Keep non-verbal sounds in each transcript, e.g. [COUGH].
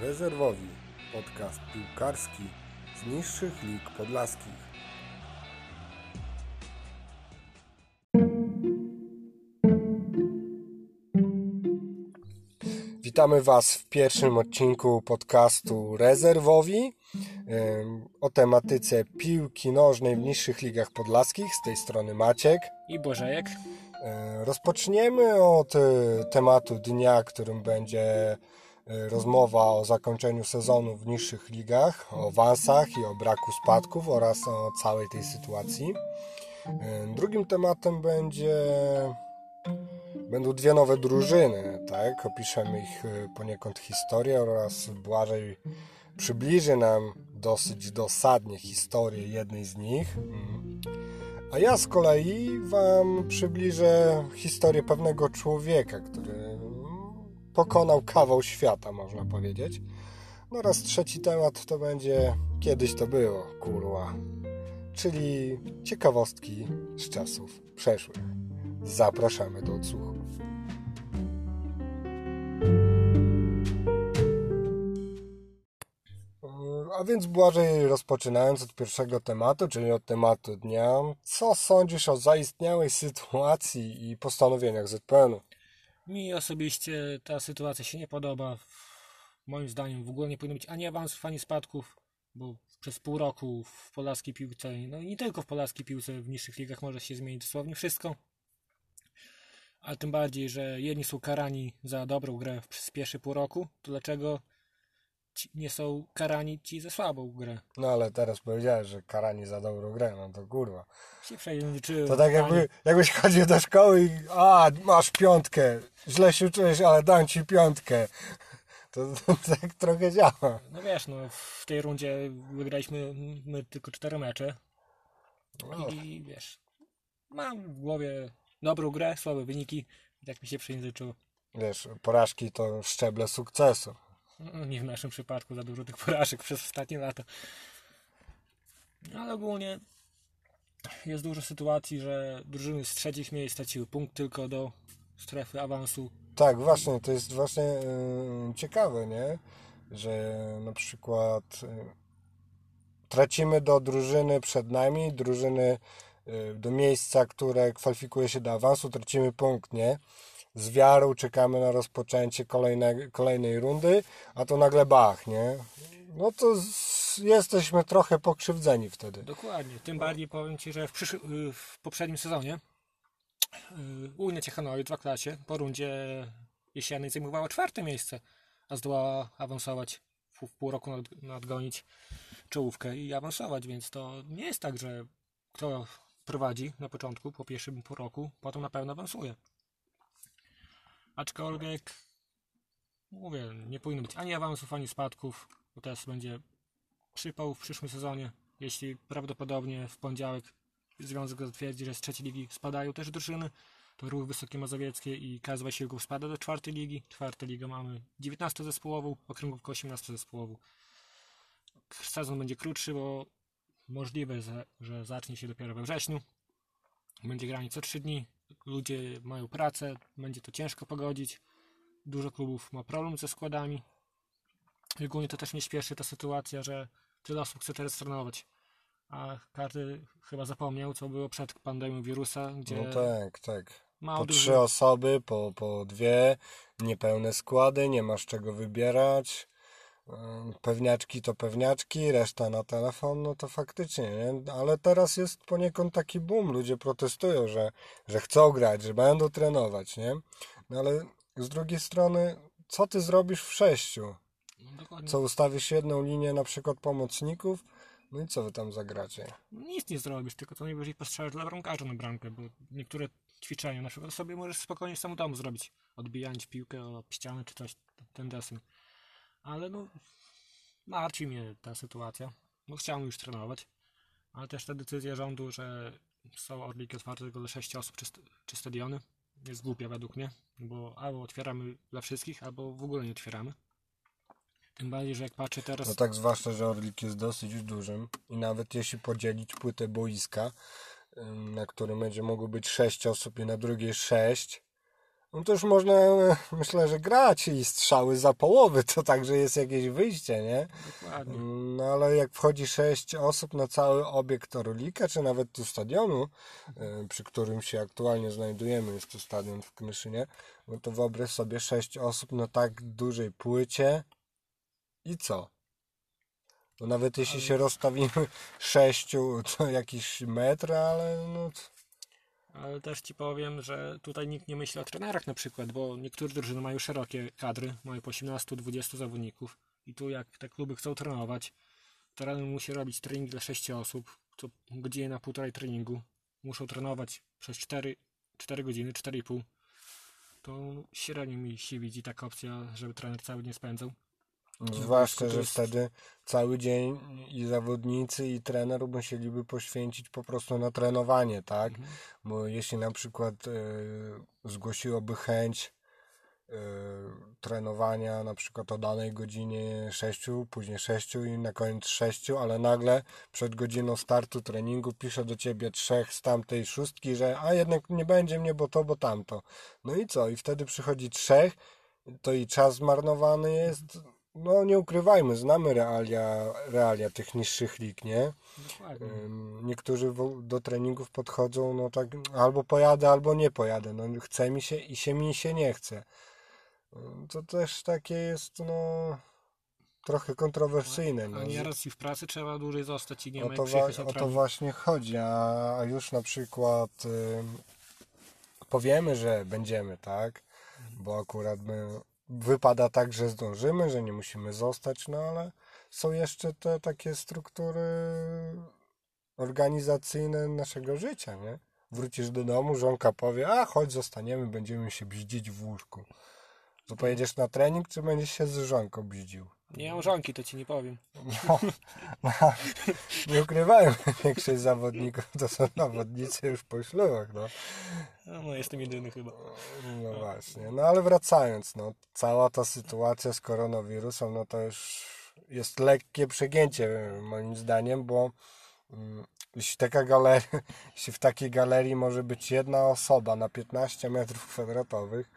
Rezerwowi. Podcast piłkarski z niższych lig podlaskich. Witamy Was w pierwszym odcinku podcastu Rezerwowi o tematyce piłki nożnej w niższych ligach podlaskich. Z tej strony Maciek. i Bożejek. E, Rozpoczniemy od e, tematu dnia, którym będzie rozmowa o zakończeniu sezonu w niższych ligach, o awansach i o braku spadków oraz o całej tej sytuacji. E, Drugim tematem będzie będą dwie nowe drużyny, tak? Opiszemy ich e, poniekąd historię oraz Błażej przybliży nam dosyć dosadnie historię jednej z nich. A ja z kolei Wam przybliżę historię pewnego człowieka, który pokonał kawał świata, można powiedzieć. No oraz trzeci temat to będzie kiedyś to było, kurwa. Czyli ciekawostki z czasów przeszłych. Zapraszamy do odsłuchu. A więc Błażej, rozpoczynając od pierwszego tematu, czyli od tematu dnia, co sądzisz o zaistniałej sytuacji i postanowieniach ZPN-u? Mi osobiście ta sytuacja się nie podoba. Moim zdaniem w ogóle nie powinno być ani awansów, ani spadków, bo przez pół roku w polaskiej piłce, no i nie tylko w polaskiej piłce, w niższych ligach może się zmienić dosłownie wszystko. Ale tym bardziej, że jedni są karani za dobrą grę przez pierwszy pół roku, to dlaczego ci nie są karani ci za słabą grę? No ale teraz powiedziałeś, że karani za dobrą grę, no to kurwa. Się przejęzyczyłem. To tak jakby, jakbyś chodził do szkoły i a, masz piątkę, źle się czujesz, ale dam ci piątkę. To, to [LAUGHS] tak trochę działa. No wiesz, no w tej rundzie wygraliśmy my tylko cztery mecze. No, I wiesz, mam w głowie dobrą grę, słabe wyniki i tak mi się przejęzyczyło. wiesz, porażki to szczeble sukcesu. No, Nie w naszym przypadku za dużo tych porażek przez ostatnie lata. Ale ogólnie jest dużo sytuacji, że drużyny z trzecich miejsc straciły punkt tylko do strefy awansu. Tak, właśnie, to jest właśnie yy, ciekawe, nie? Że na przykład yy, tracimy do drużyny przed nami, drużyny yy, do miejsca, które kwalifikuje się do awansu, tracimy punkt, nie? Z wiarą czekamy na rozpoczęcie kolejne, kolejnej rundy, a to nagle bach, nie? No to z, jesteśmy trochę pokrzywdzeni wtedy. Dokładnie. Tym bardziej powiem Ci, że w, przysz... y, w poprzednim sezonie y, Unia Ciechanowi w klasie po rundzie jesiennej zajmowała czwarte miejsce, a zdołała awansować w pół roku nad, nadgonić czołówkę i awansować, więc to nie jest tak, że kto prowadzi na początku, po pierwszym pół roku, potem na pewno awansuje. Aczkolwiek mówię, nie powinno być ani awansów, ani spadków, bo teraz będzie przypał w przyszłym sezonie, jeśli prawdopodobnie w poniedziałek związek zatwierdzi, że z trzeciej ligi spadają też drużyny, to Ruch Wysokie Mazowieckie i KS Wasilków spada do czwartej ligi. Czwarta liga mamy 19 zespołową, okręgówkę 18 zespołową. Sezon będzie krótszy, bo możliwe, że zacznie się dopiero we wrześniu. Będzie granie co 3 dni. Ludzie mają pracę, będzie to ciężko pogodzić. Dużo klubów ma problem ze składami. Ogólnie to też mnie śpieszy ta sytuacja, że tyle osób chce teraz trenować. A każdy chyba zapomniał, co było przed pandemią wirusa, gdzie No tak, tak. Po drużyn- trzy osoby, po, po dwie, niepełne składy, nie masz czego wybierać. Ym, Pewniaczki to pewniaczki, reszta na telefon, no to faktycznie, nie? Ale teraz jest poniekąd taki boom, ludzie protestują, że, że chcą grać, że będą trenować, nie? No ale z drugiej strony, co ty zrobisz w sześciu? No, dokładnie. Co ustawisz jedną linię na przykład pomocników? No i co wy tam zagracie? Nic nie zrobisz, tylko to najwyżej postrzelasz dla bramkarza na bramkę, bo niektóre ćwiczenia na przykład sobie możesz spokojnie w samym domu zrobić, odbijając piłkę o ścianę czy coś, ten deseń. Ale no, martwi mnie ta sytuacja, bo chciałem już trenować, ale też ta decyzja rządu, że są orliki otwarte tylko dla 6 osób czy, czy stadiony, jest głupia według mnie, bo albo otwieramy dla wszystkich, albo w ogóle nie otwieramy. Tym bardziej, że jak patrzę teraz... No tak, zwłaszcza, że Orlik jest dosyć dużym i nawet jeśli podzielić płytę boiska, na którym będzie mogło być 6 osób i na drugiej 6, no to już można, e, myślę, że grać i strzały za połowy, to także jest jakieś wyjście, nie? Dokładnie. No ale jak wchodzi sześć osób na cały obiekt Orlika, czy nawet tu stadionu, e, przy którym się aktualnie znajdujemy, jest to stadion w Knyszynie, no to wyobraź sobie sześć osób na tak dużej płycie i co? No nawet jeśli się rozstawimy sześciu, to jakiś metr, ale no... Ale też ci powiem, że tutaj nikt nie myśli o trenerach na przykład, bo niektóre drużyny mają szerokie kadry, mają po 18-20 zawodników i tu jak te kluby chcą trenować, trener musi robić trening dla 6 osób, co godzinę na półtorej treningu, muszą trenować przez 4, 4 godziny, 4,5 to średnio mi się widzi taka opcja, żeby trener cały dzień spędzał. Zwłaszcza, to że wtedy cały dzień i zawodnicy, i trener musieliby poświęcić po prostu na trenowanie, tak? Mhm. Bo jeśli na przykład e, zgłosiłoby chęć e, trenowania na przykład o danej godzinie 6, później 6 i na koniec 6, ale nagle przed godziną startu treningu pisze do ciebie trzech z tamtej szóstki, że a jednak nie będzie mnie, bo to, bo tamto. No i co? I wtedy przychodzi trzech, to i czas zmarnowany jest. No nie ukrywajmy, znamy realia, realia tych niższych lig, nie? Dokładnie. Niektórzy do treningów podchodzą, no tak, albo pojadę, albo nie pojadę. No chce mi się i się mi się nie chce. To też takie jest, no, trochę kontrowersyjne. A No. nieraz i w pracy trzeba dłużej zostać i nie O ma to, wa- na o to właśnie chodzi, a, już na przykład ym, powiemy, że będziemy, tak? Bo akurat my, wypada tak, że zdążymy, że nie musimy zostać, no ale są jeszcze te takie struktury organizacyjne naszego życia, nie? Wrócisz do domu, żonka powie, a chodź zostaniemy, będziemy się bździć w łóżku. To pojedziesz na trening, czy będziesz się z żonką bździł? Nie mam żonki, to ci nie powiem. No, no, nie ukrywajmy, większość zawodników to są zawodnicy już po ślubach, no. No, no jestem jedyny chyba. No właśnie, no ale wracając, no, cała ta sytuacja z koronawirusem, no to już jest lekkie przegięcie moim zdaniem, bo mm, jeśli taka galeria, [LAUGHS] jeśli w takiej galerii może być jedna osoba na 15 metrów kwadratowych,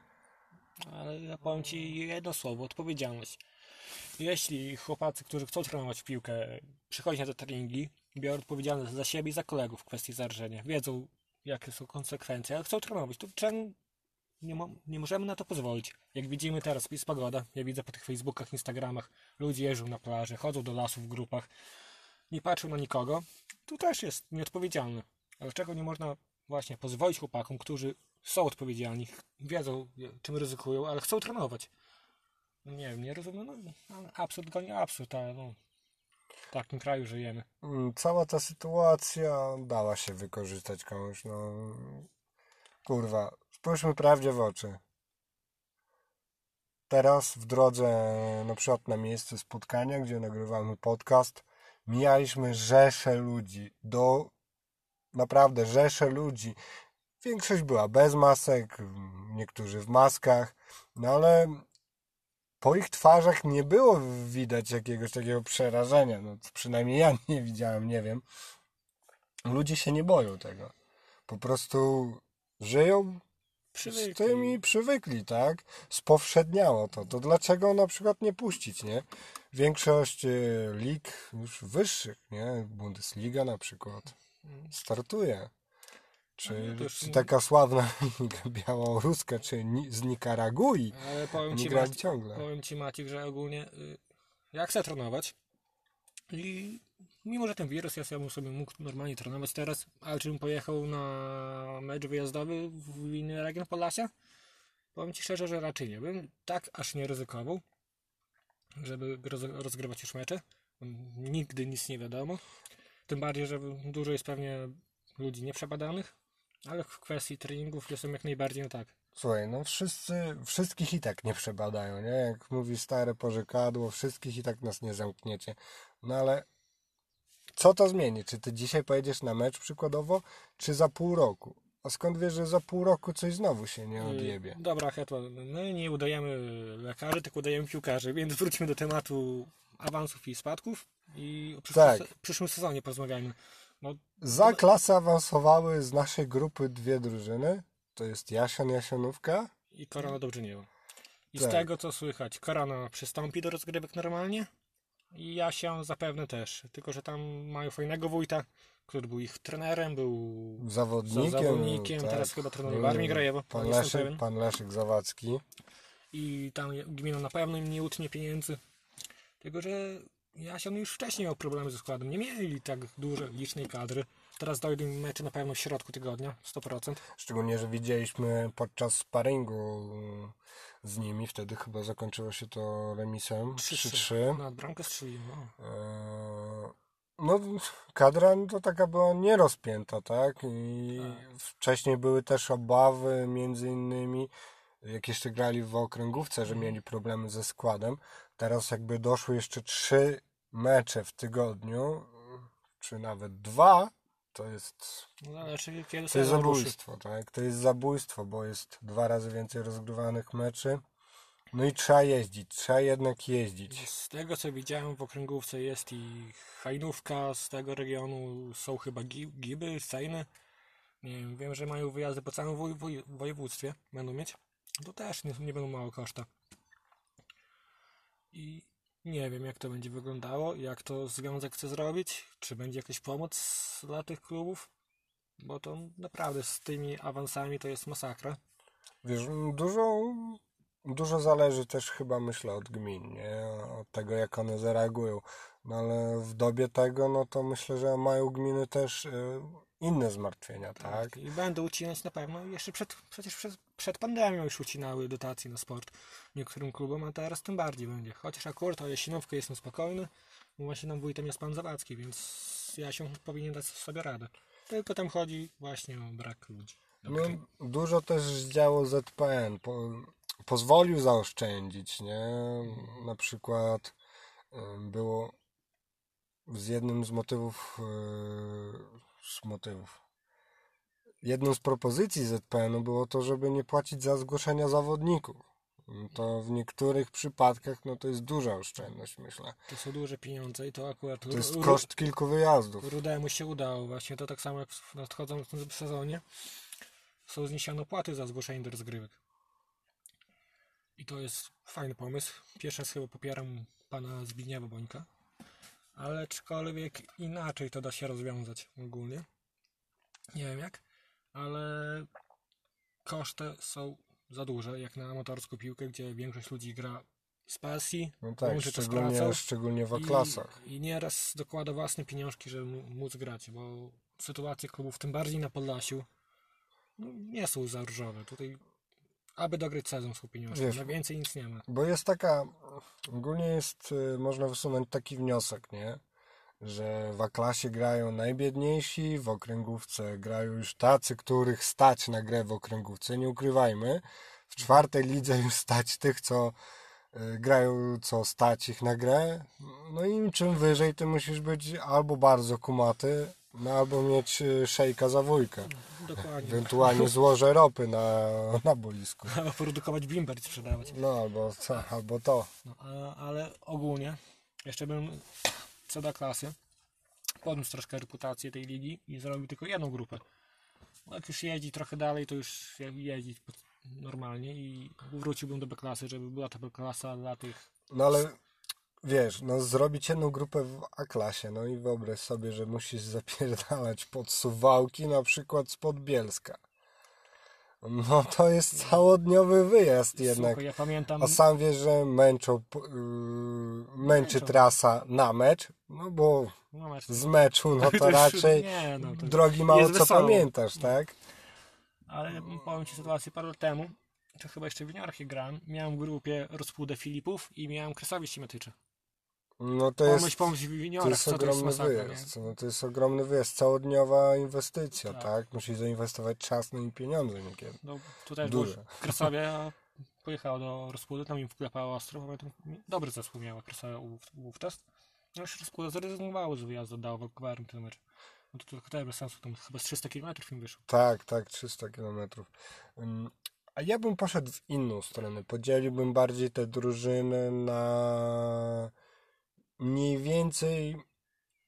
Ale ja powiem ci jedno słowo, odpowiedzialność. Jeśli chłopacy, którzy chcą trenować piłkę, przychodzą na te treningi, biorą odpowiedzialność za siebie i za kolegów w kwestii zarażenia, wiedzą jakie są konsekwencje, ale chcą trenować, to czemu nie, mo- nie możemy na to pozwolić? Jak widzimy teraz, jest pogoda, ja widzę po tych Facebookach, Instagramach, ludzie jeżdżą na plaży, chodzą do lasu w grupach, nie patrzą na nikogo, to też jest nieodpowiedzialne. Dlaczego nie można właśnie pozwolić chłopakom, którzy są odpowiedzialni, wiedzą czym ryzykują, ale chcą trenować? Nie wiem, nie rozumiem, no absurd goni absurd, ale no, w takim kraju żyjemy. Mm, Cała ta sytuacja dała się wykorzystać komuś, no. Kurwa, spójrzmy prawdzie w oczy. Teraz w drodze na przykład na miejsce spotkania, gdzie nagrywamy podcast, mijaliśmy rzesze ludzi, do naprawdę rzesze ludzi. Większość była bez masek, niektórzy w maskach, no ale po ich twarzach nie było widać jakiegoś takiego przerażenia. No, przynajmniej ja [LAUGHS] nie widziałem, nie wiem. Ludzie się nie boją tego. Po prostu żyją z Przywykli. tym i przywykli, tak? Spowszedniało to. To dlaczego na przykład nie puścić, nie? Większość e, lig już wyższych, nie? Bundesliga na przykład startuje. Czy, No czy taka sławna [LAUGHS] białoruska, czy ni, z Nikaragui? Ale powiem ci, Maciek, ciągle. powiem ci Maciek, że ogólnie y, ja chcę trenować i mimo, że ten wirus, ja sobie mógł normalnie trenować teraz, ale czy bym pojechał na mecz wyjazdowy w inny region Podlasia? Powiem ci szczerze, że raczej nie bym. Tak aż nie ryzykował, żeby roz, rozgrywać już mecze. Nigdy nic nie wiadomo. Tym bardziej, że dużo jest pewnie ludzi nieprzebadanych, ale w kwestii treningów jestem jak najbardziej no tak. Słuchaj, no wszyscy, wszystkich i tak nie przebadają, nie? Jak mówi stare porzekadło, wszystkich i tak nas nie zamkniecie. No ale co to zmieni? Czy ty dzisiaj pojedziesz na mecz przykładowo, czy za pół roku? A skąd wiesz, że za pół roku coś znowu się nie odjebie? Y, Dobra, Hetman, my nie udajemy lekarzy, tylko udajemy piłkarzy, więc wróćmy do tematu awansów i spadków i o przyszłym, Tak. se- przyszłym sezonie porozmawiajmy. No, Za klasę awansowały z naszej grupy dwie drużyny. To jest Jasion Jasionówka i Korona dobrze nie ma. I Tak. z tego co słychać, Korona przystąpi do rozgrywek normalnie i ja się zapewne też. Tylko, że tam mają fajnego wójta, który był ich trenerem, był Zawodnikiem. zawodnikiem, tak. teraz chyba trenuje w Armii Grajewo, Pan Leszek, pan Leszek Zawadzki. i tam gmina na pewno im nie utnie pieniędzy. Tylko, że Jasion już wcześniej miał problemy ze składem. Nie mieli tak dużej, licznej kadry. Teraz dojdą mecze na pewno w środku tygodnia, 100%. Szczególnie, że widzieliśmy podczas sparingu z nimi, wtedy chyba zakończyło się to remisem 3-3. Nad bramkę strzelił. No. Eee, No, kadra no, to taka była nierozpięta, tak? I wcześniej były też obawy, między innymi, jak jeszcze grali w okręgówce, że mieli problemy ze składem. Teraz jakby doszły jeszcze trzy mecze w tygodniu, czy nawet dwa, to jest No, to jest ruszy. zabójstwo, tak? To jest zabójstwo, bo jest dwa razy więcej rozgrywanych meczy. No i trzeba jeździć, trzeba jednak jeździć. Z tego co widziałem w okręgówce jest i Hajnówka z tego regionu, są chyba Gi- Giby, Sejny. Nie wiem, wiem, że mają wyjazdy po całym woj- woj- województwie, będą mieć. To też nie, nie będą mało koszta. I nie wiem jak to będzie wyglądało, jak to związek chce zrobić, czy będzie jakaś pomoc dla tych klubów, bo to naprawdę z tymi awansami to jest masakra. Wiesz, dużo, dużo zależy też chyba myślę od gmin, nie? Od tego jak one zareagują. No ale w dobie tego, no to myślę, że mają gminy też e, inne zmartwienia, tak? I będą ucinać na pewno. Jeszcze przed, przecież przed, przed pandemią już ucinały dotacje na sport niektórym klubom, a teraz tym bardziej będzie. Chociaż akurat o Jasinówkę jestem spokojny, bo właśnie tam wójtem jest pan Zawadzki, więc ja się powinien dać sobie radę. Tylko tam chodzi właśnie o brak ludzi. No, dużo też działo ZPN. Po, pozwolił zaoszczędzić, nie? Na przykład y, było z jednym z motywów, y, z motywów. Jedną z propozycji ZPN-u było to, żeby nie płacić za zgłoszenia zawodników. To w niektórych przypadkach no to jest duża oszczędność, myślę. To są duże pieniądze i to akurat To jest koszt kilku wyjazdów. Rudemu się udało właśnie. To tak samo jak w nadchodzącym sezonie są zniesione opłaty za zgłoszenie do rozgrywek. I to jest fajny pomysł. Pierwszy raz chyba popieram pana Zbigniewa Bońka. Ale aczkolwiek inaczej to da się rozwiązać ogólnie. Nie wiem jak, ale koszty są za duże, jak na amatorską piłkę, gdzie większość ludzi gra z pasji, No tak, łączy to szczególnie, szczególnie w i, klasach. I nieraz dokłada własne pieniążki, żeby móc grać, bo sytuacje klubów, tym bardziej na Podlasiu, no, nie są za różowe. Tutaj, aby dograć sezon, są pieniążki. Wiesz- Na więcej nic nie ma. Bo jest taka, ogólnie jest, y, można wysunąć taki wniosek, nie? Że w A-klasie grają najbiedniejsi, w okręgówce grają już tacy, których stać na grę w okręgówce, nie ukrywajmy. W czwartej lidze już stać tych, co y, grają, co stać ich na grę. No i im czym wyżej, tym musisz być albo bardzo kumaty, no albo mieć y, szejka za wujkę. Dokładnie. Ewentualnie [LAUGHS] złoże ropy na, na boisku. [LAUGHS] Albo produkować bimber i sprzedawać. No albo co, albo to. No, a, ale ogólnie, jeszcze bym co do klasy podniósł troszkę reputację tej ligi i zrobił tylko jedną grupę. Bo jak już jeździ trochę dalej, to już jeździć po- normalnie i wróciłbym do B-klasy, żeby była to B-klasa dla tych No ale wiesz, no zrobić jedną grupę w A-klasie, no i wyobraź sobie, że musisz zapierdalać pod Suwałki, na przykład spod Bielska. No to jest całodniowy wyjazd jednak. Słuchaj, ja pamiętam, A sam wiesz, że męczą, yy, męczy Męczą. trasa na mecz, no bo no masz, z meczu, no [LAUGHS] To to raczej nie, no to drogi mało co wesoło. pamiętasz, tak? ale powiem Ci sytuację parę lat temu, to chyba jeszcze w juniorach grałem, miałem w grupie Rozpudę Filipów i miałem Kresowie Simetyczę. No to Pomyśl, jest, pomyśl w to jest co to jest ogromny masakra, wyjazd. No to jest ogromny wyjazd, całodniowa inwestycja, Tak. tak? Musisz zainwestować czas no i pieniądze niekiedy. No, tu też Duże. było Krasowie pojechała do Rozpudy, tam im wklepało ostro, pamiętam, dobry zespół miała Krasowie wów- wówczas. No już Rozpuda zrezygnowało z wyjazdu, dało w gwarem ten mecz. No to, to też bez sensu, tam chyba z 300 km im wyszło. Tak, tak, 300 kilometrów. Ym, A ja bym poszedł w inną stronę. Podzieliłbym bardziej te drużyny na mniej więcej,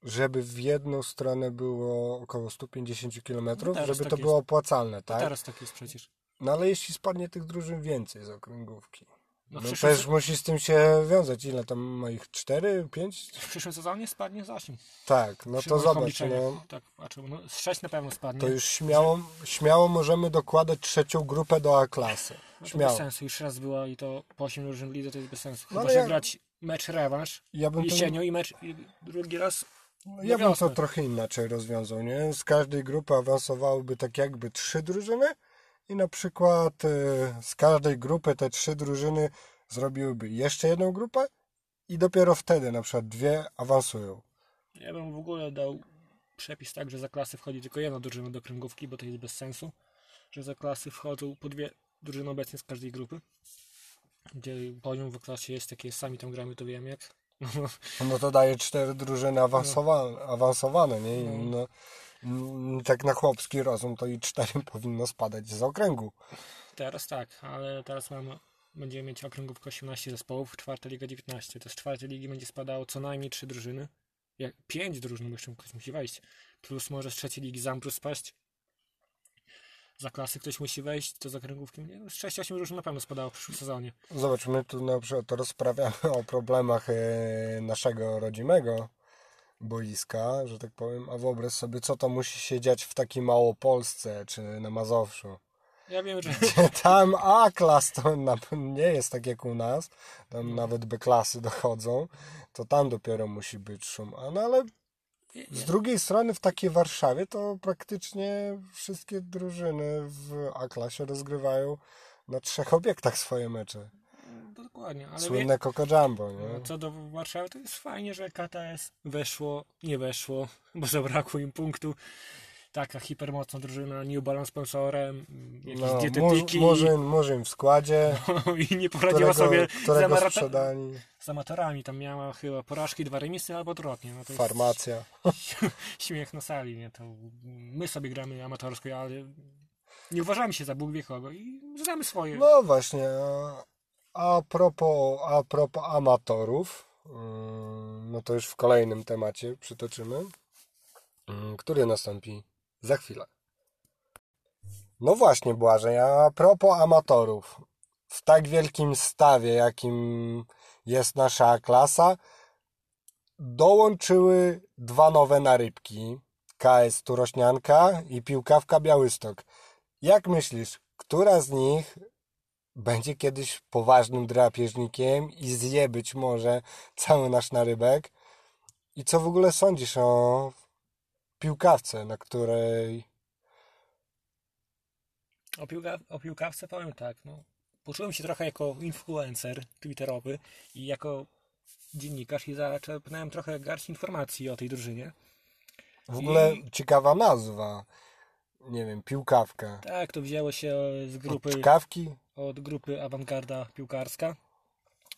żeby w jedną stronę było około 150 kilometrów, No żeby tak to jest. było opłacalne, tak? Teraz tak jest przecież. No ale jeśli spadnie tych drużyn więcej z okręgówki, No, no też musi z tym się wiązać. Ile tam ma ich? Cztery, pięć? w przyszłym sezonie spadnie z 8. Tak, no to zobacz, no, Tak, patrzę, no z 6 na pewno spadnie. to już śmiało, śmiało możemy dokładać trzecią grupę do A klasy. no to bez Śmiało. sensu, już raz była i to po 8 drużyn w lidze to jest bez sensu. No Chyba, ale że ja- grać mecz rewanż Ja bym to, jesienią i mecz i drugi raz No, ja bym to trochę inaczej rozwiązał, nie? Z każdej grupy awansowałyby tak jakby trzy drużyny i na przykład e, z każdej grupy te trzy drużyny zrobiłyby jeszcze jedną grupę i dopiero wtedy na przykład dwie awansują. Ja bym w ogóle dał przepis tak, że za klasy wchodzi tylko jedna drużyna do kręgówki, bo to jest bez sensu. Że za klasy wchodzą po dwie drużyny obecnie z każdej grupy. Gdzie poziom w klasie jest taki, sami tam gramy, to wiem jak. [LAUGHS] No to daje cztery drużyny awansowane, awansowane nie? I No. No, tak na chłopski rozum to i cztery [LAUGHS] powinno spadać z okręgu. Teraz tak, ale teraz mamy, będziemy mieć okręgówkę 18 zespołów, czwarta liga 19. To z czwartej ligi będzie spadało co najmniej trzy drużyny. Jak pięć drużyn, bo jeszcze ktoś musi wejść. Plus może z trzeciej ligi Zambrus spaść. Za klasy ktoś musi wejść, to za kręgówki. no, Z 6-8 drużyn na pewno spadało w przyszłym sezonie. Zobacz, my tu na przykład rozprawiamy [LAUGHS] o problemach e, naszego rodzimego boiska, że tak powiem, a wyobraź sobie, co to musi się dziać w takiej Małopolsce czy na Mazowszu. Ja wiem, że Tam A-klas to nie jest tak jak u nas, tam nawet B-klasy dochodzą, to tam dopiero musi być szum. A no ale z drugiej strony w takiej Warszawie to praktycznie wszystkie drużyny w A-klasie rozgrywają na trzech obiektach swoje mecze. Dokładnie, ale Słynne Coco Jumbo, nie? co do Warszawy, to jest fajnie, że KTS weszło, nie weszło, bo zabrakło im punktu. Taka hipermocna drużyna, New Balance sponsorem, jakieś No, dietetyki Murzyn, Murzyn w składzie, [LAUGHS] i nie poradziła którego, sobie z, którego amarata- sprzedani, z amatorami. Tam miała chyba porażki, dwa remisy albo odwrotnie. No to farmacja. [LAUGHS] śmiech na sali, nie? To my sobie gramy amatorsko, ale nie uważamy się za Bóg wie kogo i znamy swoje. No właśnie, a- propos, a propos amatorów, ym, no to już w kolejnym temacie przytoczymy, ym, który nastąpi za chwilę. No właśnie, Błażej, a propos amatorów, w tak wielkim stawie, jakim jest nasza klasa, dołączyły dwa nowe narybki, KS Turośnianka i Piłkawka Białystok. Jak myślisz, która z nich będzie kiedyś poważnym drapieżnikiem i zje być może cały nasz narybek? I co w ogóle sądzisz o piłkawce, na której O, piłka, o piłkawce powiem tak, no. Poczułem się trochę jako influencer twitterowy i jako dziennikarz i zaczerpnąłem trochę garść informacji o tej drużynie. w ogóle I- ciekawa nazwa, nie wiem, piłkawka. Tak, to wzięło się z Od grupy, czkawki? od grupy Awangarda Piłkarska.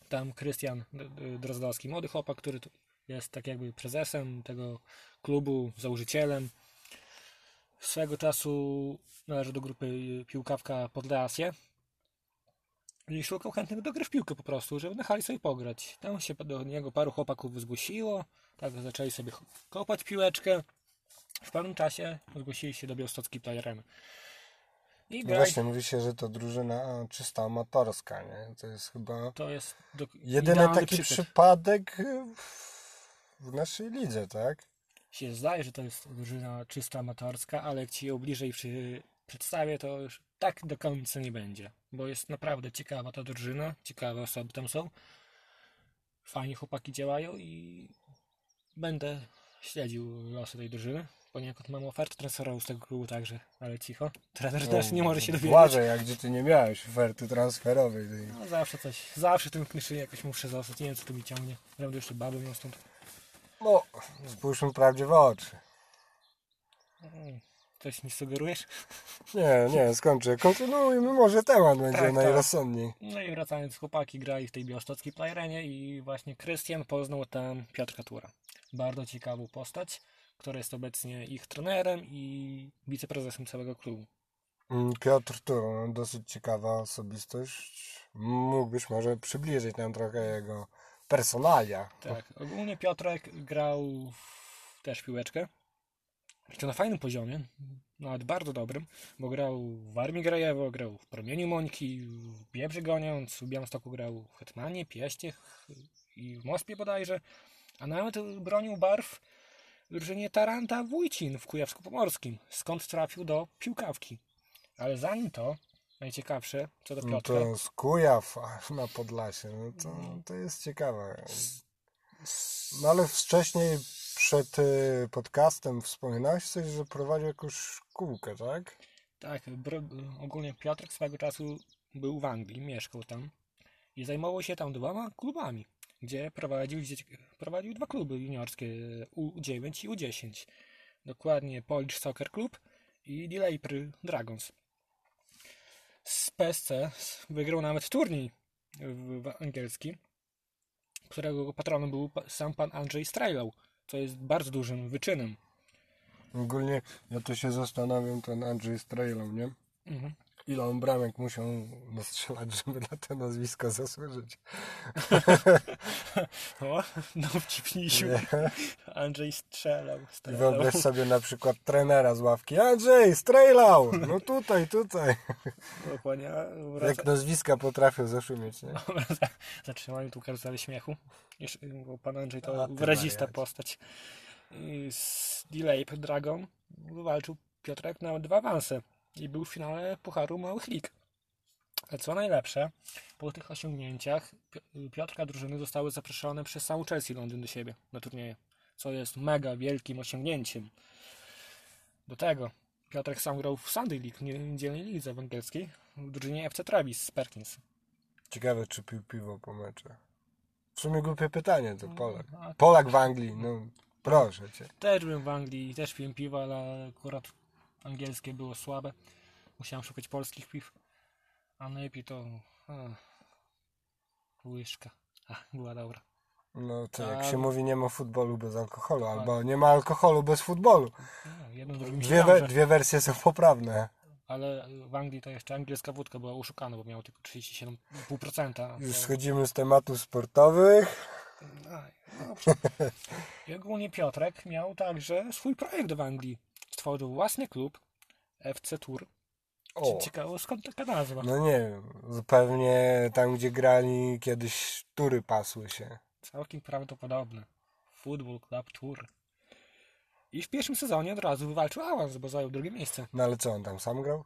Tam Krystian Drozdowski, młody chłopak, który tu jest tak jakby prezesem tego klubu, założycielem. Swego czasu należy do grupy Piłkawka Podlasie. I szukał chętnych do gry w piłkę po prostu, żeby na hali sobie pograć. Tam się do niego paru chłopaków zgłosiło, tak zaczęli sobie kopać piłeczkę. W pewnym czasie zgłosili się do Białostockiej Player I No właśnie, mówi się, że to drużyna czysta amatorska, nie? To jest chyba To jest do, jedyny taki przypadek w naszej lidze, tak? Się zdaje, że to jest drużyna czysto amatorska, ale jak ci ją bliżej przy, przedstawię, to już tak do końca nie będzie. Bo jest naprawdę ciekawa ta drużyna, ciekawe osoby tam są. Fajnie chłopaki działają i będę śledził losy tej drużyny. Poniekąd mam ofertę transferową z tego klubu także, ale cicho. Trener też nie może się dowiedzieć. Błażej, jak gdzie ty nie miałeś oferty transferowej. No, zawsze coś, zawsze tym knyszynie jakoś muszę zostać. Nie wiem co tu mi ciągnie. Będę jeszcze babę miał stąd. No, spójrzmy prawdzie w oczy. Mm, Coś mi sugerujesz? Nie, nie, skończę. Kontynuujmy, może temat będzie Tak, tak. najrozsądniej. No i wracając, chłopaki grali w tej białostockiej playerenie i właśnie Krystian poznał tam Piotrka Tura. Bardzo ciekawą postać, która jest obecnie ich trenerem i wiceprezesem całego klubu. Mm, Piotr Tur, no, dosyć ciekawa osobistość. Mógłbyś może przybliżyć nam trochę jego personalia. Tak, ogólnie Piotrek grał w też piłeczkę. Czy na fajnym poziomie. nawet bardzo dobrym, bo grał w Armii Grajewo, grał w Promieniu Mońki, w Biebrze Goniąc, w Białymstoku grał w Hetmanie, Pieściech i w Mospie bodajże, a nawet bronił barw drużynie Taranta Wójcin w Kujawsku-Pomorskim, skąd trafił do piłkawki. Ale zanim to, najciekawsze, co do No Piotra, to z Kujaw na Podlasie, no to, to jest ciekawe. No ale wcześniej przed y, podcastem wspominałeś coś, że prowadził jakąś szkółkę, tak? Tak, ogólnie Piotrek swego czasu był w Anglii, mieszkał tam i zajmował się tam dwoma klubami, gdzie prowadził, prowadził dwa kluby juniorskie U9 i U10. Dokładnie Polish Soccer Club i Dileipr Dragons. Z PSC wygrał nawet turniej angielski, którego patronem był sam pan Andrzej Strajlał, co jest bardzo dużym wyczynem. Ogólnie ja to się zastanawiam, ten Andrzej Strejlą, nie? Mhm. Ile on bramek musiał nastrzelać, żeby na to nazwisko zasłużyć. [LAUGHS] O, dowcipnisiu. Nie? Andrzej strzelał. I strzelał. wyobraź sobie na przykład trenera z ławki. Andrzej, Strejlał! No tutaj, tutaj. Dokładnie. Jak nazwiska potrafią zaszumieć, nie? [LAUGHS] Zatrzymali tu karuzelę śmiechu. Bo pan Andrzej to A, wyrazista postać. Z Delay Dragon walczył Piotrek na dwa awanse i był w finale Pucharu Małych Lig. A co najlepsze, po tych osiągnięciach Pi- Piotrka drużyny zostały zaproszone przez samą Chelsea Londyn do siebie na turnieje, co jest mega wielkim osiągnięciem. Do tego Piotrek sam grał w Sunday League, niedzielnej lidze w angielskiej, w drużynie FC Travis z Perkins. Ciekawe, czy pił piwo po meczu. W sumie głupie pytanie, to Polak. a- Polak w Anglii, no proszę cię. Też byłem w Anglii, też piłem piwo, ale akurat angielskie było słabe. Musiałem szukać polskich piw. A najlepiej to... A, łyżka. A, była dobra. No to jak A- się mówi, nie ma futbolu bez alkoholu, albo nie ma alkoholu bez futbolu. No, Dwie, we, dwie wersje są poprawne. Ale w Anglii to jeszcze angielska wódka była uszukana, bo miała tylko 37,5%. Już schodzimy z tematów sportowych. Aj, dobrze. I ogólnie Piotrek miał także swój projekt w Anglii. Stworzył własny klub FC Tour. O, Ciekawe skąd taka nazwa. no nie wiem, zupełnie tam, gdzie grali kiedyś tury pasły się. Całkiem prawdopodobne. Football Club Tour. I w pierwszym sezonie od razu wywalczył awans, bo zajął drugie miejsce. No ale co, on tam sam grał?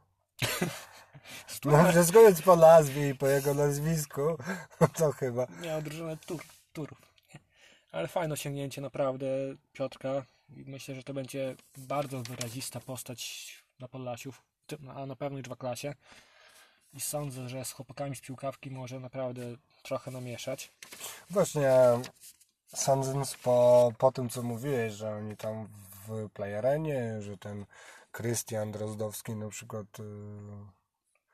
No wszystko jest po nazwie i po jego nazwisku. [LAUGHS] To chyba. Miał drużynę tur, turów. Ale fajne osiągnięcie naprawdę Piotrka. I myślę, że to będzie bardzo wyrazista postać na Podlasiów, a na pewno już w klasie. I sądzę, że z chłopakami z piłkawki może naprawdę trochę namieszać. Właśnie sądząc po, po tym, co mówiłeś, że oni tam w playerenie, że ten Krystian Drozdowski na przykład y,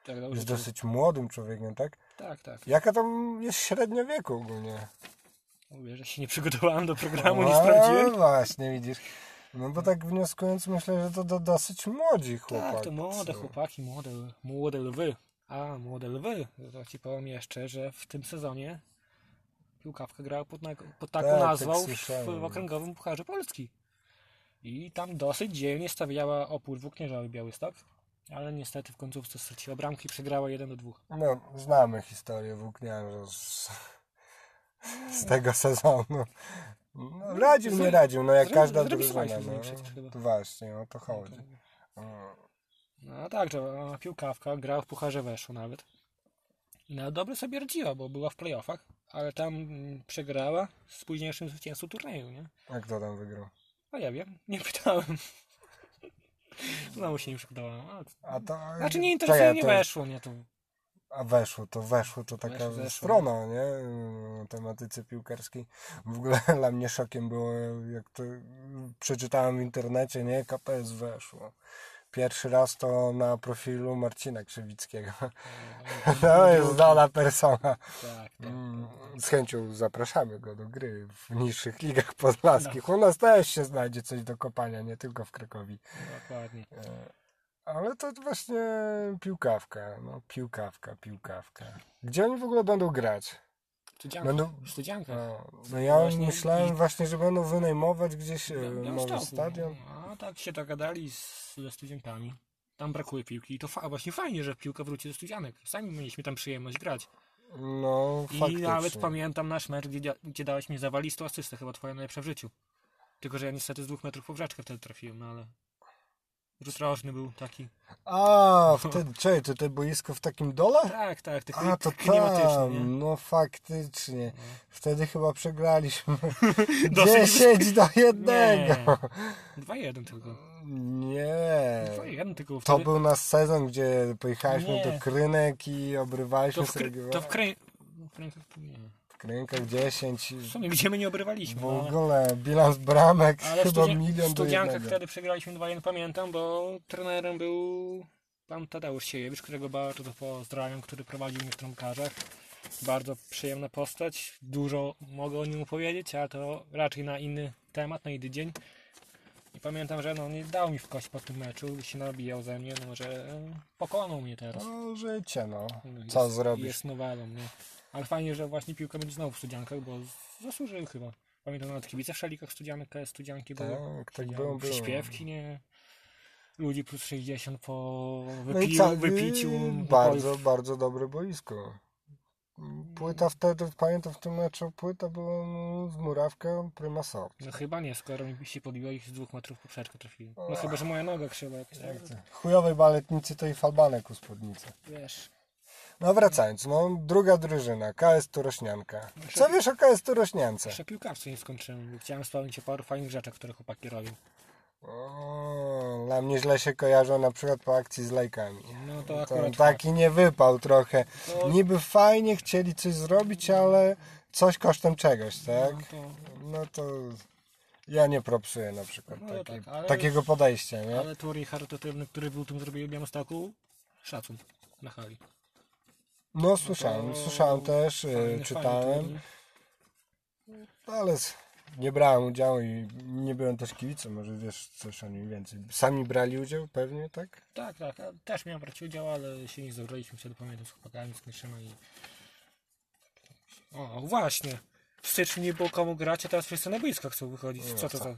Tak, jest dosyć młodym człowiekiem, tak? tak, tak. Jaka tam jest średnia wieku ogólnie? Mówię, że się nie przygotowałem do programu, nie No sprawdziłem. właśnie, widzisz. No bo tak wnioskując, myślę, że to do, dosyć młodzi chłopaki. Tak, to młode chłopaki, młode, młode lwy. A, młode lwy. To ci powiem jeszcze, że w tym sezonie piłkawka grała pod, pod taką Tak, tak nazwą w, słyszałem. w okręgowym Pucharze Polski. I tam dosyć dzielnie stawiała opór Włóknieżowy Białystok, ale niestety w końcówce straciła bramki i przegrała 1 do 2. No, znamy historię włókniarza z, z tego sezonu. No, radził, nie radził, no jak każda drużyna. No, to właśnie, o to chodzi. O. No tak, że a piłkawka grała w Pucharze Weszło nawet. Nawet dobrze sobie radziła, bo była w playoffach, ale tam mm, przegrała z późniejszym zwycięzcą turnieju, nie? A kto tam wygrał? A ja wiem, nie pytałem. [LAUGHS] Znowu się nie przygotowałem. A, A to, Znaczy nie interesuje mnie to, weszło, nie to. A weszło, to weszło, to taka Weszło, weszło. strona, nie? Tematyce piłkarskiej. W ogóle [LAUGHS] dla mnie szokiem było, jak to przeczytałem w internecie, nie? KPS weszło. Pierwszy raz to na profilu Marcina Krzywickiego. [LAUGHS] To jest znana persona. Tak, tak. Mm, Z chęcią zapraszamy go do gry w niższych ligach podlaskich. U nas też się znajdzie coś do kopania, nie tylko w Krakowi. Dokładnie. Ale to właśnie piłkawka, no piłkawka, piłkawka. Gdzie oni w ogóle będą grać? Studzianka. Będą... Studzianka. No, no ja Właśnie myślałem i- właśnie, że będą wynajmować gdzieś e, Biał- nowy stadion. A tak się dogadali z, ze studientami. Tam brakuje piłki i to fa- właśnie fajnie, że piłka wróci do studianek. Sami mieliśmy tam przyjemność grać. No, I faktycznie. nawet pamiętam nasz mecz, gdzie, gdzie dałeś mi zawalistą asystę, chyba twoja najlepsza w życiu. Tylko, że ja niestety z dwóch metrów po wrzeczkę wtedy trafiłem, no ale... Rzut rożny był taki. A, wtedy, czekaj, to te boisko w takim dole? Tak, tak, tylko A, to klimatyczny, tam, nie? no faktycznie. Wtedy chyba przegraliśmy Dosyć 10 do 1. 2-1 tylko. Nie. 2-1 tylko To wtedy. był nasz sezon, gdzie pojechaliśmy Nie. do Krynek i obrywaliśmy To w, sobie kry... to w w Krynkach 10. W sumie, gdzie my nie obrywaliśmy. W no. ogóle bilans bramek Ale chyba studi- milion do jednego. wtedy przegraliśmy 2-1, pamiętam, bo trenerem był pan Tadeusz Siejewicz, którego bardzo to pozdrawiam, który prowadził mnie w trąbkarzach. Bardzo przyjemna postać, dużo mogę o nim opowiedzieć, ale to raczej na inny temat, na inny dzień. I pamiętam, że no, nie dał mi w kość po tym meczu, się nabijał ze mnie, no, że pokonał mnie teraz. No życie, no. No, Co jest, zrobisz? Jest nowelą, nie? Ale fajnie, że właśnie piłka będzie znowu w studiankach, bo zasłużył chyba. Pamiętam nawet kibice w szalikach studianek, KS studianki były. Tak, tak było, było. Przyśpiewki, nie? Ludzi plus 60 po No wypił, ca- wypiciu. Bardzo, bardzo dobre boisko. Płyta wtedy, pamiętam w tym meczu, płyta była no, z murawką Prima Soft. No chyba nie, skoro mi się podbiło ich z dwóch metrów poprzeczkę trafiłem. No chyba, że moja noga krzywa jakoś tak. Chujowej baletnicy to i falbanek u spódnicy. Wiesz. No wracając, no druga drużyna, KS Turośnianka. Co wiesz o KS Turośniance? Jeszcze piłkarstwo nie skończyłem, chciałem wspomnieć o paru fajnych rzeczach, które chłopaki robią. O, dla mnie źle się kojarzą na przykład po akcji z lajkami. No to To akurat taki nie wypał trochę. To- Niby fajnie chcieli coś zrobić, ale coś kosztem czegoś, tak? No to, No to ja nie propsuję na przykład No takiej, tak, ale- takiego podejścia, nie? ale turniej charytatywny, który był tym zrobił w Białymstoku, szacun na hali. No słyszałem, słyszałem też, e, czytałem, ale nie brałem udziału i nie byłem też kibicem, może wiesz coś o nim więcej. Sami brali udział pewnie, tak? Tak, tak. Też miałem brać udział, ale się nie zabraliśmy wtedy, pamiętam, z chłopakami, z Kryszyną i... O, właśnie. W styczniu nie było komu grać, a teraz wszyscy na boisko chcą wychodzić. Co to za...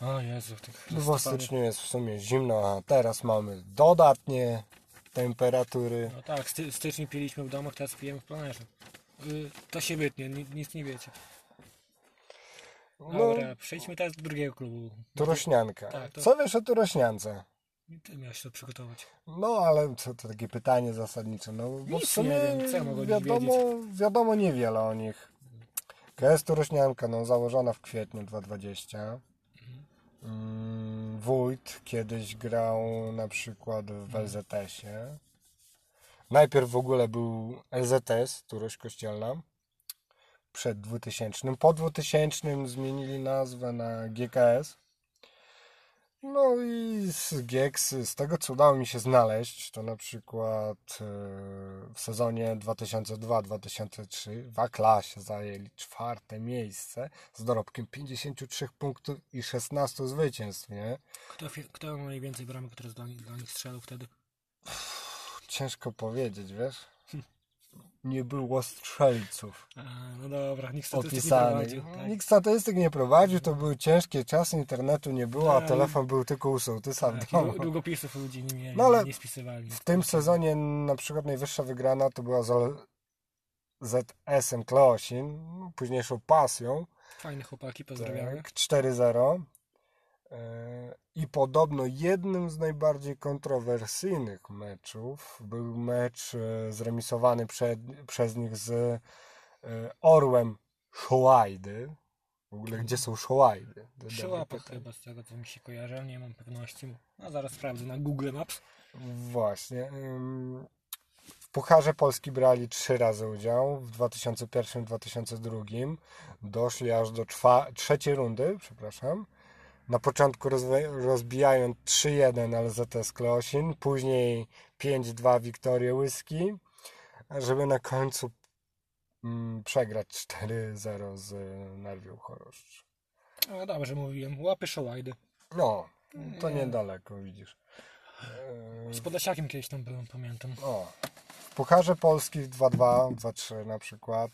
O Jezu, tych No w styczniu jest w sumie zimno, a teraz mamy dodatnie temperatury. No tak, sty, styczniu piliśmy w domach, teraz pijemy w planerze. Y, to się wytnie, ni- nic nie wiecie. No, Dobra, przejdźmy teraz do drugiego klubu. Turośnianka. Tak, to- Co wiesz o Turośniance? Ty miałeś to przygotować. No, ale to, to takie pytanie zasadnicze. No, bo Nic w sumie nie wiem, co ja mogę o nich wiadomo, wiadomo niewiele o nich. KS Turośnianka, no, założona w kwietniu 2020. Mm, Wójt kiedyś grał na przykład w LZS-ie. Najpierw w ogóle był LZS, Turoś Kościelna. Przed 2000. Po 2000 zmienili nazwę na GKS. No i z GX, z tego co udało mi się znaleźć, to na przykład e, w sezonie 2002-2003 w A-klasie zajęli czwarte miejsce z dorobkiem 53 punktów i 16 zwycięstw, nie? Kto, kto ma najwięcej bramek, które dla, nich- dla nich strzelał wtedy? Ciężko powiedzieć, wiesz? Nie było strzelców A, no dobra, nikt statystyk nie prowadził. Tak. Nikt statystyk nie prowadził, to były ciężkie czasy, internetu nie było, a Tak. telefon był tylko u sołtysa w Tak, i domu. dłu- długopisów ludzi nie No ale nie spisywali. W tym sezonie na przykład najwyższa wygrana to była z ZS-em Klosin, późniejszą pasją, Fajne chłopaki, pozdrawiamy. tak, 4-0. I podobno jednym z najbardziej kontrowersyjnych meczów był mecz e, zremisowany przed, przez nich z e, Orłem Szołajdy. W ogóle gdzie są Szołajdy? Przy łapach chyba, z tego co mi się kojarzy, ale nie mam pewności. A zaraz sprawdzę na Google Maps. Właśnie. W Pucharze Polski brali trzy razy udział. W 2001-2002 doszli aż do trzeciej rundy, przepraszam. Na początku rozbijając 3-1 LZS Klosin, później 5-2 Wiktorię Łyski, żeby na końcu mm, przegrać 4-0 z Nerwią Choroszcz. No dobrze mówiłem, łapy Szołajdy. No, to Nie. niedaleko, widzisz. Z Podlasiakiem kiedyś tam byłem, pamiętam. O, w Pucharze Polski 2-2, 2-3 na przykład.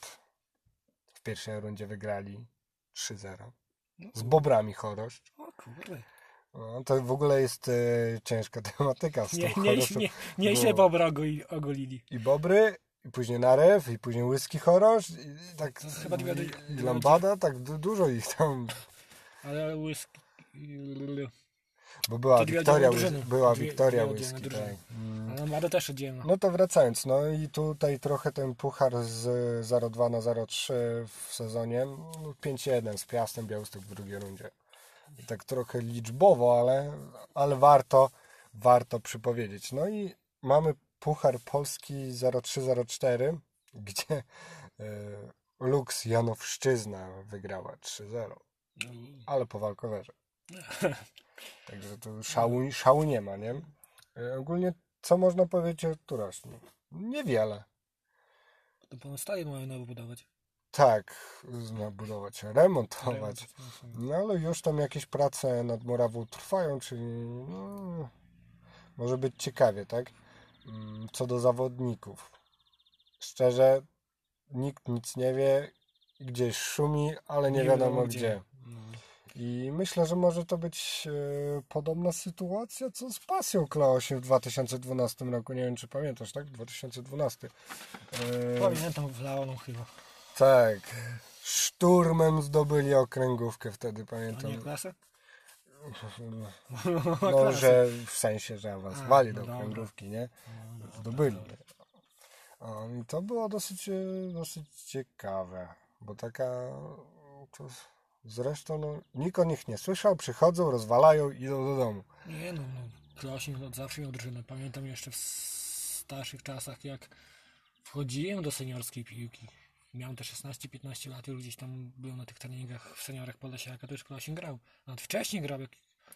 W pierwszej rundzie wygrali 3-0. Z Bobrami Choroszcz. Kurde. No, to w ogóle jest e, ciężka [LAUGHS] tematyka z Nie, nie, choroszem. nie, nie się Bo- bobra ogoli- ogolili. I bobry, i później narew, i później whisky chorosz, i, i tak chyba dwie- i, lambada, tak du, dużo ich tam, Ale whisky... bo była Wiktoria, drużyny. była Dwie- Wiktoria dwie whisky, tak. Mm. Ale Mada też oddzielna. No to wracając, no i tutaj trochę ten puchar z 0,2 na 0,3 w sezonie, no 5-1 z Piastem Białystok w drugiej rundzie. Tak trochę liczbowo, ale, ale warto, warto przypowiedzieć. No i mamy puchar Polski 03-04, gdzie e, Lux Janowszczyzna wygrała 3-0, ale po walkowerze. [LAUGHS] Także tu szału, szału nie ma, nie? E, Ogólnie co można powiedzieć o Turośni? Niewiele. To pozostaje mają nowo budować. Tak, zna budować, remontować. Remont, No ale już tam jakieś prace nad Morawą trwają, czyli no, może być ciekawie, tak? Mm, Co do zawodników. Szczerze, nikt nic nie wie, gdzieś szumi, ale nie, wiadomo gdzie. No. I myślę, że może to być e, podobna sytuacja, co z pasją Kleosi w 2012 roku. Nie wiem, czy pamiętasz, tak? 2012. E, Pamiętam w Laoną chyba. Tak. Szturmem zdobyli okręgówkę wtedy, A pamiętam. nie klasę? [LAUGHS] No, że w sensie, że awansowali A, do no okręgówki, nie? No, dobra, Zdobyli. I to było dosyć, e, dosyć ciekawe, bo taka. To zresztą no, nikt o nich nie słyszał, przychodzą, rozwalają i idą do domu. Nie no, no. Klosin od zawsze miał drużynę. Pamiętam jeszcze w starszych czasach, jak wchodziłem do seniorskiej piłki. Miałem te 16-15 lat i już gdzieś tam byłem na tych treningach w seniorach Podlasiaka, to już Klosin grał. Nawet wcześniej grał, jak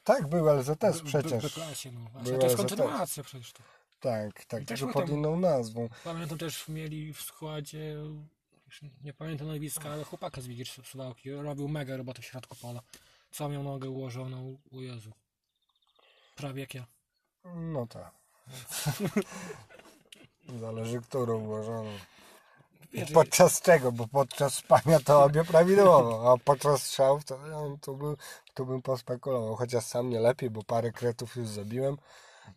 Tak, był LZS przecież. No właśnie. Był To jest kontynuacja przecież to. Tak, tak, tylko pod inną nazwą. Pamiętam też mieli w składzie, nie pamiętam nazwiska, ale chłopaka z Wigier Suwałki. Robił mega robotę w środku pola. Co miał nogę ułożoną, u Jezu. Prawie jak ja. No tak. [LAUGHS] Zależy, którą ułożoną. Wiesz, Podczas czego? Bo podczas spania to obie prawidłowo, a podczas strzałów to, ja, to, by, to bym pospekulował. Chociaż sam nie lepiej, bo parę kretów już zabiłem.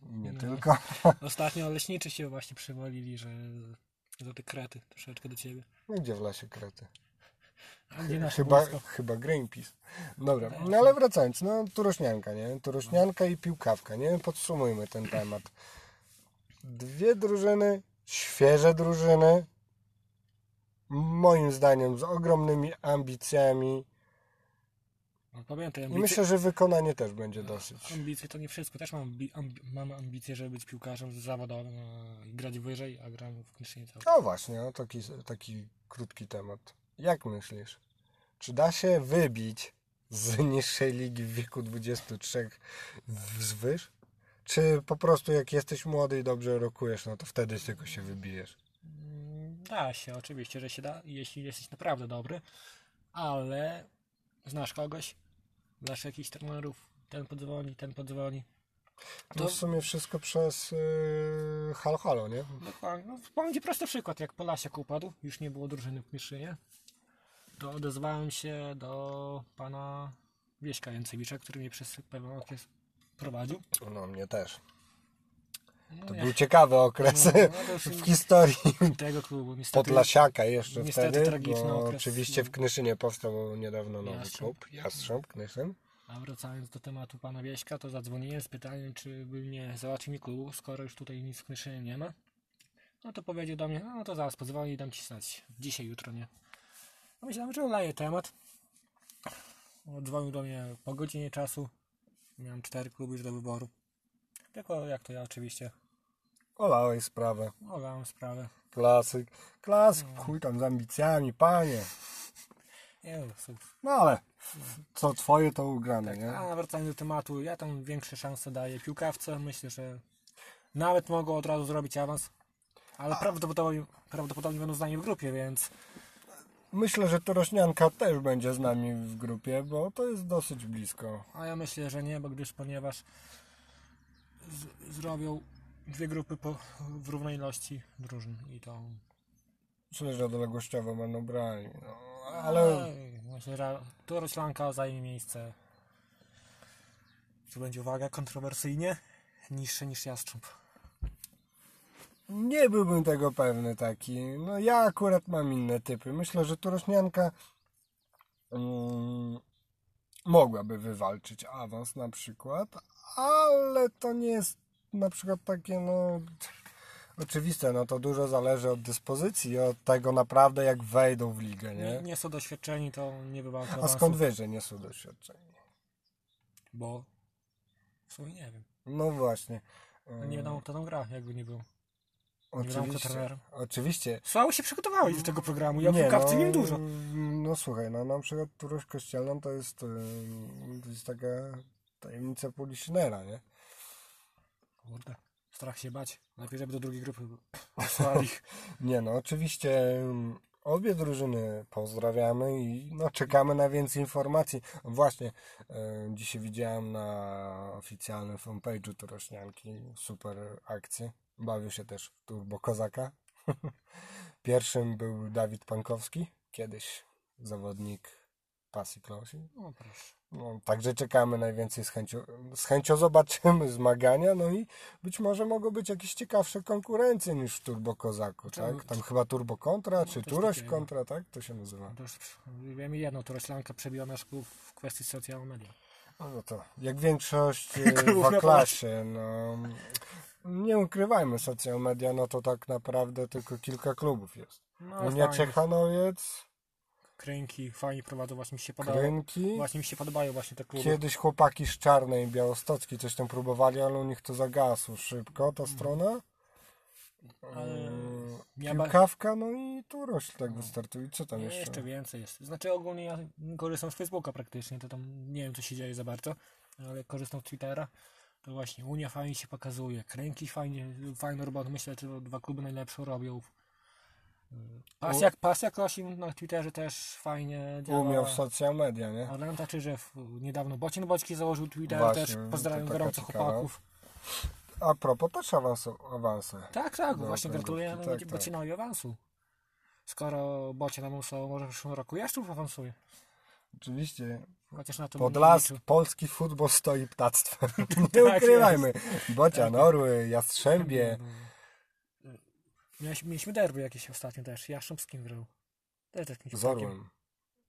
I Nie No. tylko. [LAUGHS] Ostatnio leśniczy się właśnie przywalili, że za te krety troszeczkę do ciebie. No Gdzie w lasie krety? Chyba, chyba Greenpeace. Dobra, no ale wracając, no turośnianka, nie? Turośnianka i piłkawka, nie? Podsumujmy ten temat. Dwie drużyny, świeże drużyny, moim zdaniem z ogromnymi ambicjami No, pamiętaj, i ambicje, myślę, że wykonanie też będzie dosyć. ambicje to nie wszystko. Też mam, ambi- mam ambicje, żeby być piłkarzem zawodowym a, i grać wyżej, a gram w Kniszynie cały O właśnie, no, taki, taki krótki temat. Jak myślisz? Czy da się wybić z niższej ligi w wieku 23 wzwyż? Czy po prostu jak jesteś młody i dobrze rokujesz, no to wtedy tylko się wybijesz? Da się, oczywiście, że się da, jeśli jesteś naprawdę dobry, ale znasz kogoś, znasz jakichś trenerów, ten podzwoni, ten podzwoni. To w sumie wszystko przez yy, halo halo, nie? Dokładnie. No, powiem Ci prosty przykład, jak Polasiak upadł, już nie było drużyny w Kniszynie, to odezwałem się do pana Wieśka Jęcewicza, który mnie przez pewien okres prowadził. No mnie też. No, To był ciekawy okres No, no już [LAUGHS] w historii tego klubu niestety. Podlasiaka jeszcze niestety wtedy, tragiczny bo okres, oczywiście no. w Knyszynie powstał niedawno nowy Jastrząb. klub, Jastrząb Knyszyn. A wracając do tematu pana Wieśka, to zadzwoniłem z pytaniem, czy by mnie załatwił mi klubu, skoro już tutaj nic w Knyszynie nie ma. No to powiedział do mnie, no to zaraz pozwoli i dam ci znać. Dzisiaj, jutro nie. No myślałem, że oleję temat. Dzwonił do mnie po godzinie czasu. Miałem cztery kluby już do wyboru. Tylko jak to ja oczywiście Olałeś sprawę. olałem sprawę. Klasyk. Klasyk, No. chuj tam z ambicjami, panie. Nie, no. No ale co twoje to ugrane, nie? A wracając do tematu, ja tam większe szanse daję piłkawce. Myślę, że nawet mogą od razu zrobić awans. Ale prawdopodobnie, prawdopodobnie będą z nami w grupie, więc Myślę, że Torośnianka też będzie z nami w grupie, bo to jest dosyć blisko. a ja myślę, że nie, bo gdyż ponieważ z, zrobią dwie grupy po, w równej ilości drużyn i to Myślę, że odległościowo będą brali. No, ale Ej, myślę, że Toroślanka zajmie miejsce Tu będzie uwaga, kontrowersyjnie, niższe niż Jastrząb. Nie byłbym tego pewny taki. No ja akurat mam inne typy. Myślę, że Turośnianka mm, mogłaby wywalczyć awans na przykład, ale to nie jest na przykład takie no oczywiste, no to dużo zależy od dyspozycji i od tego naprawdę jak wejdą w ligę, Nie, nie? nie są doświadczeni, to nie bywa A skąd wiesz, że nie są doświadczeni? Bo w sumie nie wiem. No właśnie. Nie wiadomo kto tam gra, jakby nie był. Oczywiście, oczywiście. Słabo się przygotowałeś do tego programu, ja w Nie, Kawce no, dużo. No słuchaj, no na przykład Turoś Kościelną to jest, to jest taka tajemnica Polisinera, nie? Kurde, strach się bać. Lepiej, żeby do drugiej grupy [LAUGHS] wysłali. Nie no, oczywiście ym, obie drużyny pozdrawiamy i no czekamy na więcej informacji. Właśnie, ym, dzisiaj widziałem na oficjalnym fanpage'u Turośnianki super akcję. Bawił się też w Turbo Kozaka. [LAUGHS] Pierwszym był Dawid Pankowski, kiedyś zawodnik Pasji Klosi. No proszę. No, także czekamy najwięcej z chęcią, z chęcią zobaczymy zmagania, no i być może mogą być jakieś ciekawsze konkurencje niż w Turbo Kozaku, Czemu? tak? Tam chyba Turbo Kontra, czy coś Turoś takiego. Kontra, tak? To się nazywa. To już wiemy jedno, to Roślanka przebiła nasz klub w kwestii social media. No, no to jak większość [LAUGHS] na w klasie, no nie ukrywajmy, social media, no to tak naprawdę tylko kilka klubów jest. No, Unia fajnie. Krynki fajnie prowadzą, właśnie mi się podobają. Krynki. Właśnie mi się podobają właśnie te kluby. Kiedyś chłopaki z Czarnej Białostockiej coś tam próbowali, ale u nich to zagasło szybko, ta strona. Ale ba- Piłkawka, no i Turoś tak wystartuje. Co tam jeszcze? jeszcze więcej jest. Znaczy ogólnie ja korzystam z Facebooka praktycznie, to tam nie wiem co się dzieje za bardzo, ale korzystam z Twittera. To właśnie Unia fajnie się pokazuje, Kręki fajnie, fajną robotę, myślę, że dwa kluby najlepszą robią. Pasjak, Pasjak Osim na Twitterze też fajnie działa. Umiał w social media, nie? Oglądam czy że w, niedawno Bocian Boćki założył Twitter, Właśnie, też pozdrawiam gorąco chłopaków. A propos, też awansu, awanse. Tak, tak, No, właśnie tak, gratulujemy tak, tak. Bocianowi awansu. Skoro Bocian awansował, może w przyszłym roku Jaszczów awansuje. Oczywiście Chociaż na to Podlask, polski futbol stoi ptactwem. [LAUGHS] Nie Tak ukrywajmy. Bocian, Orły, Jastrzębie. Mieliśmy, derby jakieś ostatnio też. Jaszcząb z kim grał? Też jakimś Z. Orłem.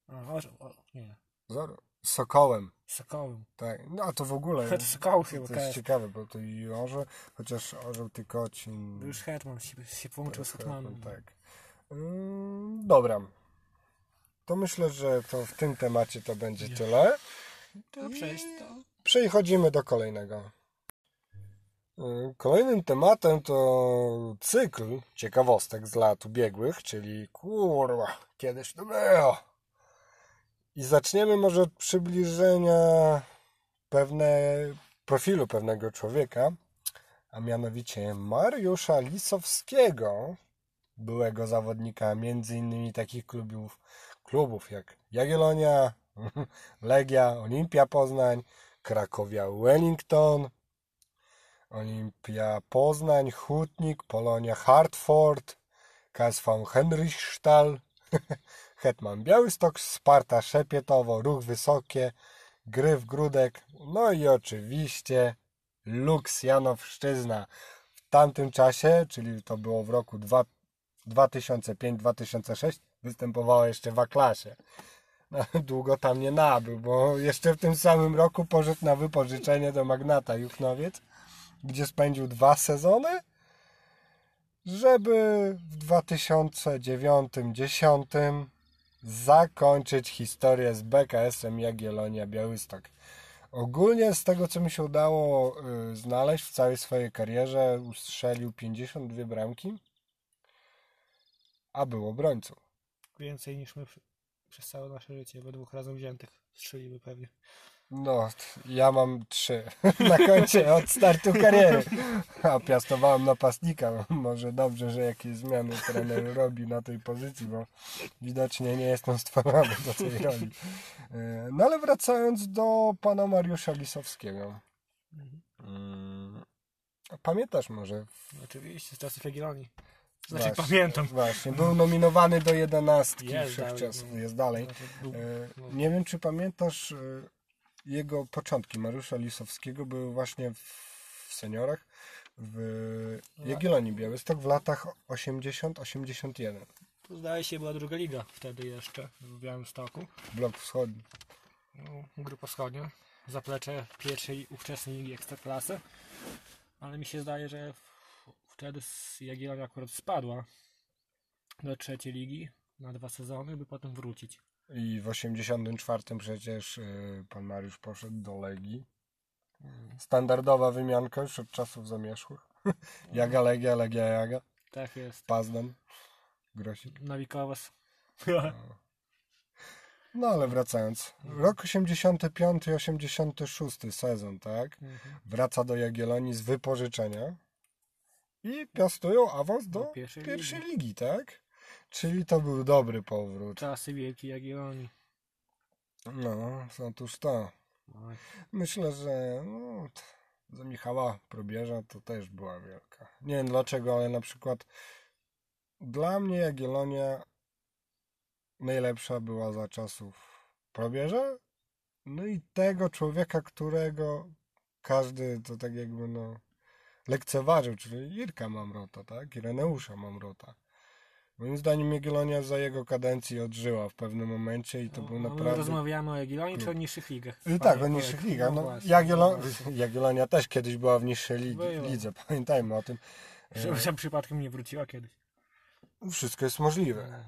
A, orzeł, o, nie. Z Orłem. Sokołem. Sokołem. Tak, no a to w ogóle To Sokoły chyba, to jest tak. ciekawe, bo to i orze, chociaż orzeł Tykocin. Już Hetman się, się połączył z Hetmanem. Tak. Mm, dobra. To myślę, że to w tym temacie to będzie tyle. To przejść to... Przechodzimy do kolejnego. Kolejnym tematem to cykl ciekawostek z lat ubiegłych, czyli kurwa, kiedyś to było. I zaczniemy może od przybliżenia pewne, profilu pewnego człowieka, a mianowicie Mariusza Lisowskiego, byłego zawodnika innymi takich klubów, klubów jak Jagiellonia, [LAUGHS] Legia, Olimpia Poznań, Krakowia Wellington, Olimpia Poznań, Hutnik, Polonia Hartford, KSV Henrychsthal, [LAUGHS] Hetman Białystok, Sparta Szepietowo, Ruch Wysokie, Gryf Grudek, no i oczywiście Lux Janowszczyzna. W tamtym czasie, czyli to było w roku dwa- 2005-2006, występowała jeszcze w A-klasie. No, [LAUGHS] długo tam nie nabył, bo jeszcze w tym samym roku poszedł na wypożyczenie do Magnata Juchnowiec, gdzie spędził dwa sezony, żeby w 2009-2010 zakończyć historię z BKS-em Jagiellonia Białystok. Ogólnie z tego, co mi się udało y, znaleźć w całej swojej karierze, ustrzelił 52 bramki, a był obrońcą. Więcej niż my przez całe nasze życie, we dwóch razem wziętych strzeliły pewnie. No, ja mam trzy [LAUGHS] na koncie od startu kariery. A piastowałem napastnika. Może dobrze, że jakieś zmiany trener robi na tej pozycji, bo widocznie nie jestem stworzony do tej roli. E, No ale wracając do pana Mariusza Lisowskiego. Mm, Pamiętasz może? Oczywiście, z czasów Jagiellonii. Znaczy Właśnie, pamiętam. Właśnie, był nominowany do jedenastki Jest wszechczasów. dalej, no. Jest dalej. Znaczy, E. Nie wiem, czy pamiętasz, e, jego początki Mariusza Lisowskiego były właśnie w, seniorach w Jagiellonii Białystok w latach 80-81. Tu zdaje się była druga liga wtedy jeszcze w Białymstoku. Blok wschodni. No, Grupa wschodnia. Zaplecze pierwszej ówczesnej ligi Ekstraklasy. Ale mi się zdaje, że wtedy Jagiellonia akurat spadła do trzeciej ligi na dwa sezony, by potem wrócić. I w 84 przecież y, pan Mariusz poszedł do Legii. Standardowa wymianka już od czasów zamierzchłych. [LAUGHS] Jaga Legia, Legia Jaga. Tak jest. Pazdan. Grosik. Nawikowas. [LAUGHS] No ale wracając. Rok 85 86 sezon, tak? Mhm. Wraca do Jagiellonii z wypożyczenia i piastują awans do Do pierwszej pierwszej ligi. ligi, tak? Czyli to był dobry powrót. Czasy wielkiej Jagiellonii. No, otóż to. Oj. Myślę, że no, za Michała Probierza to też była wielka. Nie wiem dlaczego, ale na przykład dla mnie Jagiellonia najlepsza była za czasów Probierza. No i tego człowieka, którego każdy to tak jakby no lekceważył, czyli Irka Mamrota, tak? Ireneusza Mamrota. Moim zdaniem Jagiellonia za jego kadencji odżyła w pewnym momencie i to był No, my naprawdę... rozmawiamy o Jagiellonii czy o niższych ligach? I tak, Panie o niższych ligach. No, właśnie, Jagiello... no. [LAUGHS] Jagiellonia też kiedyś była w niższej Była. lidze, [LAUGHS] pamiętajmy o tym. [LAUGHS] Żeby że przypadkiem nie wróciła kiedyś. Wszystko jest możliwe.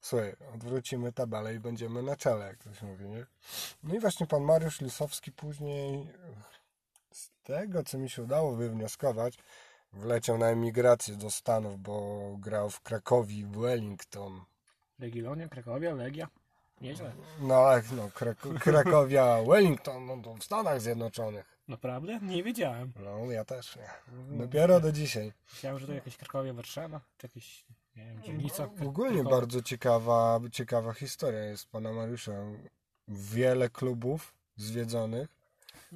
Słuchaj, odwrócimy tabelę i będziemy na czele, jak to się mówi, nie? No i właśnie pan Mariusz Lisowski później, z tego co mi się udało wywnioskować, wleciał na emigrację do Stanów, bo grał w Krakowi, Wellington. Jagiellonia, Krakowia, Legia. Nieźle. No no, Krak- [LAUGHS] Krakowia, Wellington, no to w Stanach Zjednoczonych. Naprawdę? Nie wiedziałem. No, ja też nie. Dopiero do dzisiaj. Myślałem, że to jakaś Krakowia, Warszawa, czy jakieś, nie wiem, dzielnica. No, Ogólnie bardzo ciekawa, ciekawa historia jest pana Mariusza. Wiele klubów zwiedzonych.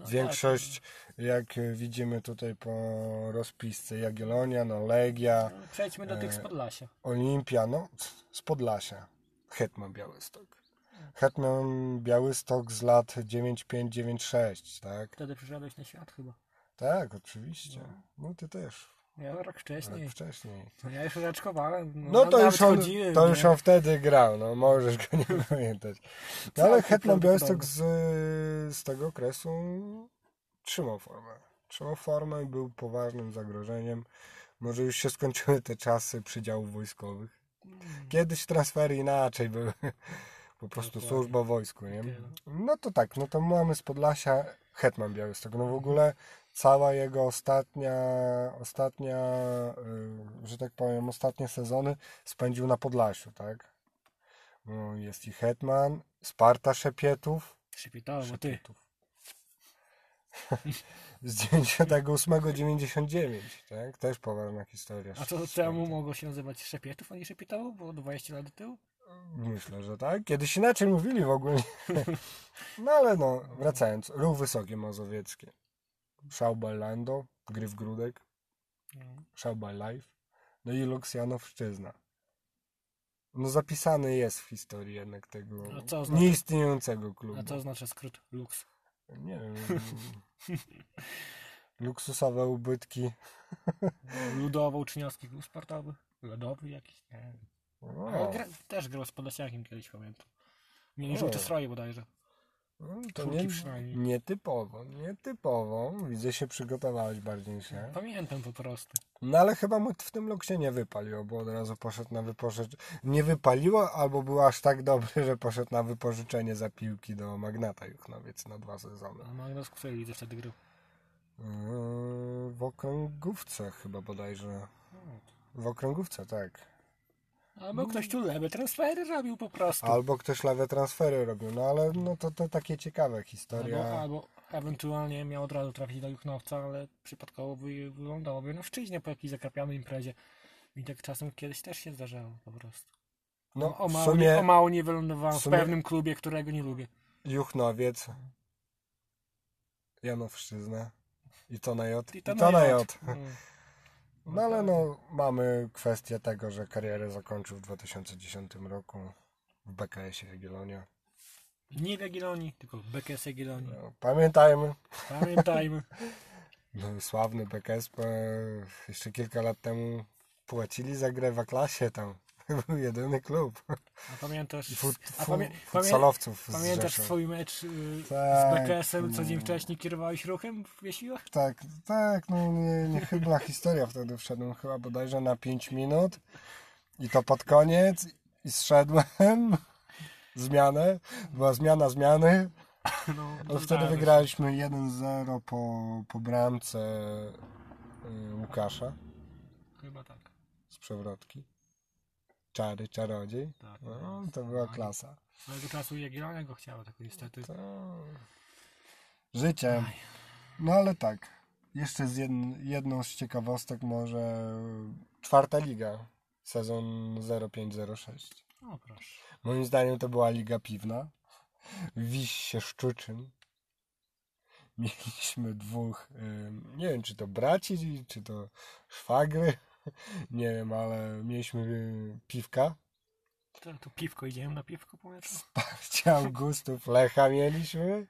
No Większość, jak widzimy tutaj po rozpisce, Jagiellonia, no Legia, Tak. No, Przejdźmy do tych z E, Podlasia. Olimpia, no z Podlasia. Hetman Białystok. Hetman Białystok z lat 95-96, tak? Wtedy przyszedłeś na świat chyba. Tak, oczywiście. No ty też. Ja rok Rok wcześniej. wcześniej. No ja już raczkowałem. No to nawet już, on, chodziłem, to nie? już on wtedy grał, no możesz go nie [LAUGHS] pamiętać. No ale Hetman Białystok z, z tego okresu trzymał formę. Trzymał formę i był poważnym zagrożeniem. Może już się skończyły te czasy przydziałów wojskowych. Kiedyś transfery inaczej były. [LAUGHS] Po prostu służba wojsku, nie? Tyle. No to tak, no to mamy z Podlasia Hetman Białystok. No w ogóle cała jego ostatnia, ostatnia, y, że tak powiem, ostatnie sezony spędził na Podlasiu, tak? No, jest i Hetman, Sparta Szepietów. Szepitało, bo ty. Szepietów. [LAUGHS] Z 98-99, tak? Też poważna historia. A co temu mogło się nazywać Szepietów, a nie Szepitało? Było 20 lat do tyłu? Myślę, że tak. Kiedyś inaczej mówili w ogóle. [LAUGHS] No ale no, wracając. Ruch Wysokie Mazowieckie. Szauba Lando, Gryf Grudek, No. Szauba Life, no i Luksjanowszczyzna. No zapisany jest w historii jednak tego oznacza- nieistniejącego klubu. A co oznacza skrót Lux? Nie wiem. [LAUGHS] Luksusowe ubytki. [LAUGHS] Ludowo uczniowski klub sportowy? Lodowy jakiś? Nie wiem. Gra, też grał z Podlasiakiem kiedyś, pamiętam. Mieli żółte stroje bodajże. No, to nie, nietypowo, nietypowo. Widzę się przygotowałeś bardziej się. Pamiętam po prostu. No ale chyba mu w tym loksie nie wypaliło, bo od razu poszedł na wypożyczenie. Nie wypaliło, albo był aż tak dobry, że poszedł na wypożyczenie za piłki do Magnata Juchnowiec na dwa sezony. A Magnus w której lidze wtedy grał? Yy, W okręgówce chyba bodajże. W okręgówce, tak. Albo ktoś tu lewe transfery robił po prostu. Albo ktoś lewe transfery robił, no ale no to, to takie ciekawe Albo, historia. albo ewentualnie miał od razu trafić do Juchnowca, ale przypadkowo wy, wylądował w Janowszczyźnie po jakiejś zakrapianej imprezie. I tak czasem kiedyś też się zdarzało po prostu. No o, mało, nie, sumie o mało nie wylądowałem w w, pewnym klubie, którego nie lubię. Juchnowiec, Janowszczyzna i to na J. I to na J. Mm. No ale no, mamy kwestię tego, że karierę zakończył w 2010 roku w BKS-ie Jagiellonia. Nie w Jagiellonii, tylko w BKS Jagiellonii. No, pamiętajmy, Pamiętajmy. [LAUGHS] no, sławny PKS e, jeszcze kilka lat temu płacili za grę w klasie tam. [LAUGHS] Był jedyny klub. A pamiętasz, Fut, a pamię, futsalowców z pamiętasz swój mecz y, z Tak, BKS-em, co dzień no. wcześniej kierowałeś ruchem w Wiesiłach? Tak, tak, no nie, niechybna historia wtedy wszedłem chyba bodajże na 5 minut i to pod koniec i zszedłem [LAUGHS] zmianę, była zmiana zmiany, [LAUGHS] No, ale wtedy się. wygraliśmy 1-0 po, po bramce y, Łukasza Chyba tak. z przewrotki. Czary, czarodziej. tak No, jest. to była Tak. klasa. Swojego czasu Jagiellonia go chciała, tylko niestety. To... Życie. Aj. No ale tak. Jeszcze z jedn, jedną z ciekawostek może czwarta liga. Sezon 0506. O proszę. Moim zdaniem to była liga piwna. Wiś się Szczuczyn. Mieliśmy dwóch, nie wiem czy to braci, czy to szwagry. [LAUGHS] Nie wiem, ale mieliśmy y, piwka. To, to piwko, idziemy na piwko po meczu? Parcie Augustów Lecha mieliśmy.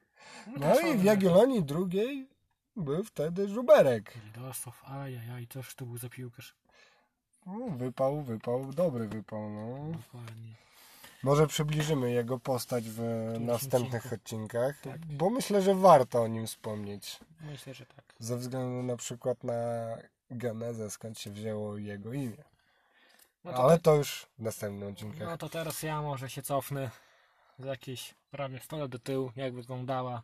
No i w Jagiellonii drugiej był wtedy Żuberek. Dostów, ajajaj, coś to był za piłkarz. No, wypał, wypał, dobry wypał. No. Dokładnie. Może przybliżymy jego postać w następnych odcinku. odcinkach, Tak. bo myślę, że warto o nim wspomnieć. Myślę, że tak. Ze względu na przykład na genezę, skąd się wzięło jego imię. No to, Ale to już w następnych odcinkach. no to teraz ja może się cofnę z jakieś prawie 100 lat do tyłu, jak wyglądała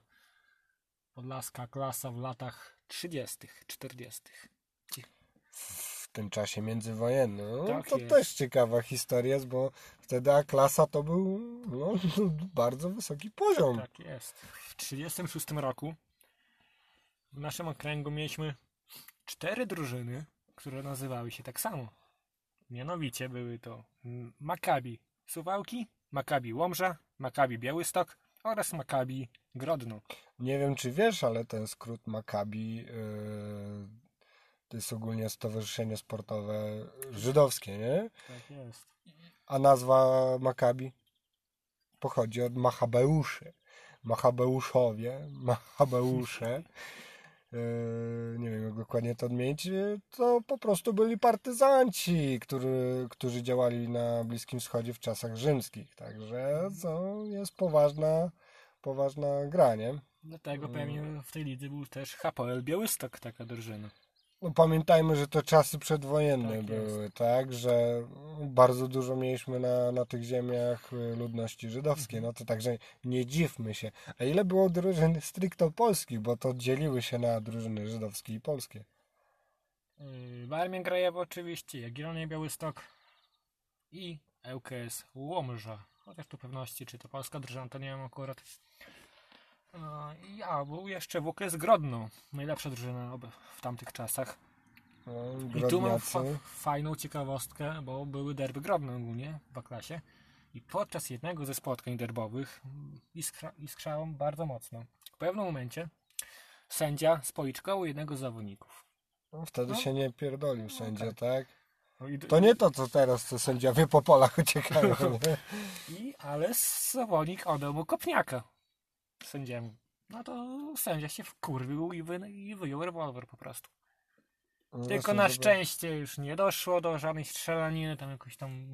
podlaska klasa w latach 30., 40. W tym czasie międzywojennym. No, Tak to jest. też ciekawa historia, jest, bo wtedy A-klasa to był no, [LAUGHS] bardzo wysoki poziom. Tak jest. W 36 roku w naszym okręgu mieliśmy cztery drużyny, które nazywały się tak samo. Mianowicie były to Makabi Suwałki, Makabi Łomża, Makabi Białystok oraz Makabi Grodno. Nie wiem, czy wiesz, ale ten skrót Maccabi yy, to jest ogólnie stowarzyszenie sportowe żydowskie, nie? Tak jest. A nazwa Maccabi pochodzi od Machabeuszy. Machabeuszowie, Machabeusze, [LAUGHS] nie wiem jak dokładnie to odmienić, yy, to po prostu byli partyzanci, który, którzy działali na Bliskim Wschodzie w czasach rzymskich. Także to jest poważna, poważna gra, nie? Dlatego pewnie w tej lidze był też HPL Białystok, taka drużyna. No, pamiętajmy, że to czasy przedwojenne Tak były, tak? Że bardzo dużo mieliśmy na, na tych ziemiach y, ludności żydowskiej. No to także nie dziwmy się. A ile było drużyn stricto polskich, bo to dzieliły się na drużyny żydowskie i polskie. Yy, Warmię Grajewo oczywiście, Jagiellonia Białystok i ŁKS Łomża. Chociaż tu pewności, czy to polska drużyna, to nie wiem akurat. No i a, był jeszcze WKS Grodno, najlepsza drużyna w tamtych czasach. No, I tu mam fa fajną ciekawostkę, bo były derby Grodno ogólnie w klasie. I podczas jednego ze spotkań derbowych iskra iskrzało bardzo mocno. W pewnym momencie sędzia spoliczkał jednego z zawodników. No, wtedy No. się nie pierdolił sędzia, tak. tak? No To nie to, co teraz, co sędziowie po polach uciekają. [LAUGHS] I, ale zawodnik oddał mu kopniaka sędziemu. No to sędzia się wkurwił i, wy, i wyjął rewolwer po prostu. No Tylko na szczęście już nie doszło do żadnej strzelaniny, tam jakoś tam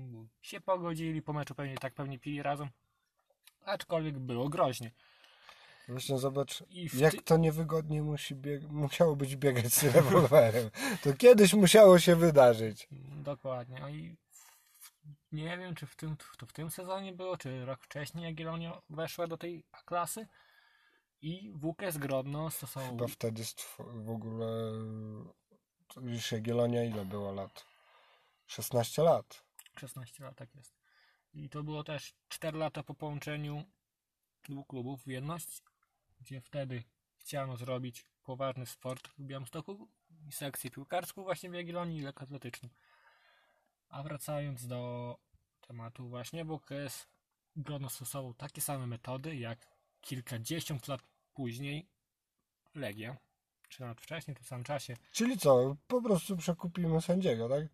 się pogodzili, po meczu pewnie tak pewnie pili razem. Aczkolwiek było groźnie. Właśnie zobacz, jak ty- to niewygodnie musi bieg- musiało być biegać z rewolwerem. To kiedyś musiało się wydarzyć. Dokładnie. No i nie wiem, czy w tym, to w tym sezonie było, czy rok wcześniej Jagiellonia weszła do tej klasy i WKS Grodno stosował Chyba wtedy w ogóle już Jagiellonia ile było lat? 16 lat. 16 lat, tak jest. I to było też 4 lata po połączeniu dwóch klubów w jedność, gdzie wtedy chciano zrobić poważny sport w Białymstoku i sekcję piłkarską właśnie w Jagiellonii i lekkoatletyczną. A wracając do tematu właśnie, bo KS Grodno stosował takie same metody jak kilkadziesiąt lat później Legia, czy nawet wcześniej, w tym samym czasie. Czyli co, po prostu przekupimy sędziego, tak?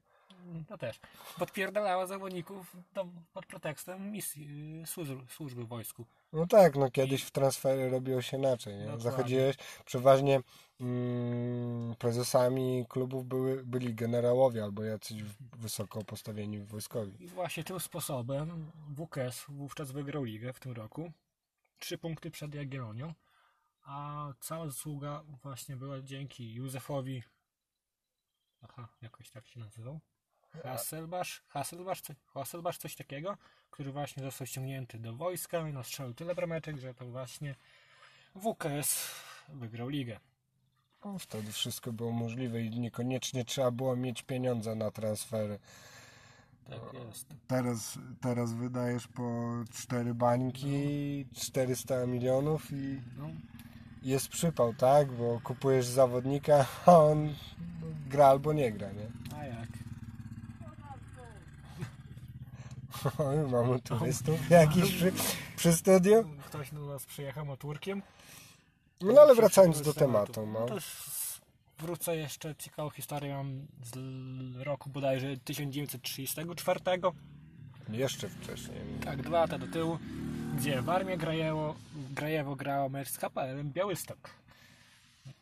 No też, podpierdalała zawodników do, pod pretekstem misji, y, służby, służby w wojsku. No tak, no kiedyś w transfery robiło się inaczej. Nie? Dokładnie. Zachodziłeś, przeważnie mm, prezesami klubów były, byli generałowie albo jacyś wysoko postawieni wojskowi. I właśnie tym sposobem WKS wówczas wygrał ligę w tym roku. Trzy punkty przed Jagiellonią. A cała zasługa właśnie była dzięki Józefowi. Aha, jakoś tak się nazywał. Hasselbasz, Hasselbasz, co- Hasselbasz coś takiego, który właśnie został ściągnięty do wojska i nastrzelił tyle brameczek, że to właśnie WKS wygrał ligę. No, wtedy wszystko było możliwe i niekoniecznie trzeba było mieć pieniądze na transfery. Tak jest. Teraz, teraz wydajesz po cztery bańki, 400 milionów i No, jest przypał, tak? Bo kupujesz zawodnika, a on no, gra albo nie gra, nie? a jak? Oj, [LAUGHS] mamy turystów [LAUGHS] jakiś przy, przy studiu. Ktoś do nas przyjechał motorkiem. No ale wracając do tematu, no. S- wrócę jeszcze ciekawą historię mam z roku bodajże 1934. Jeszcze wcześniej. Tak, dwa lata do tyłu, gdzie w Armii Grajewo, Grajewo grała mecz z KPL Białystok.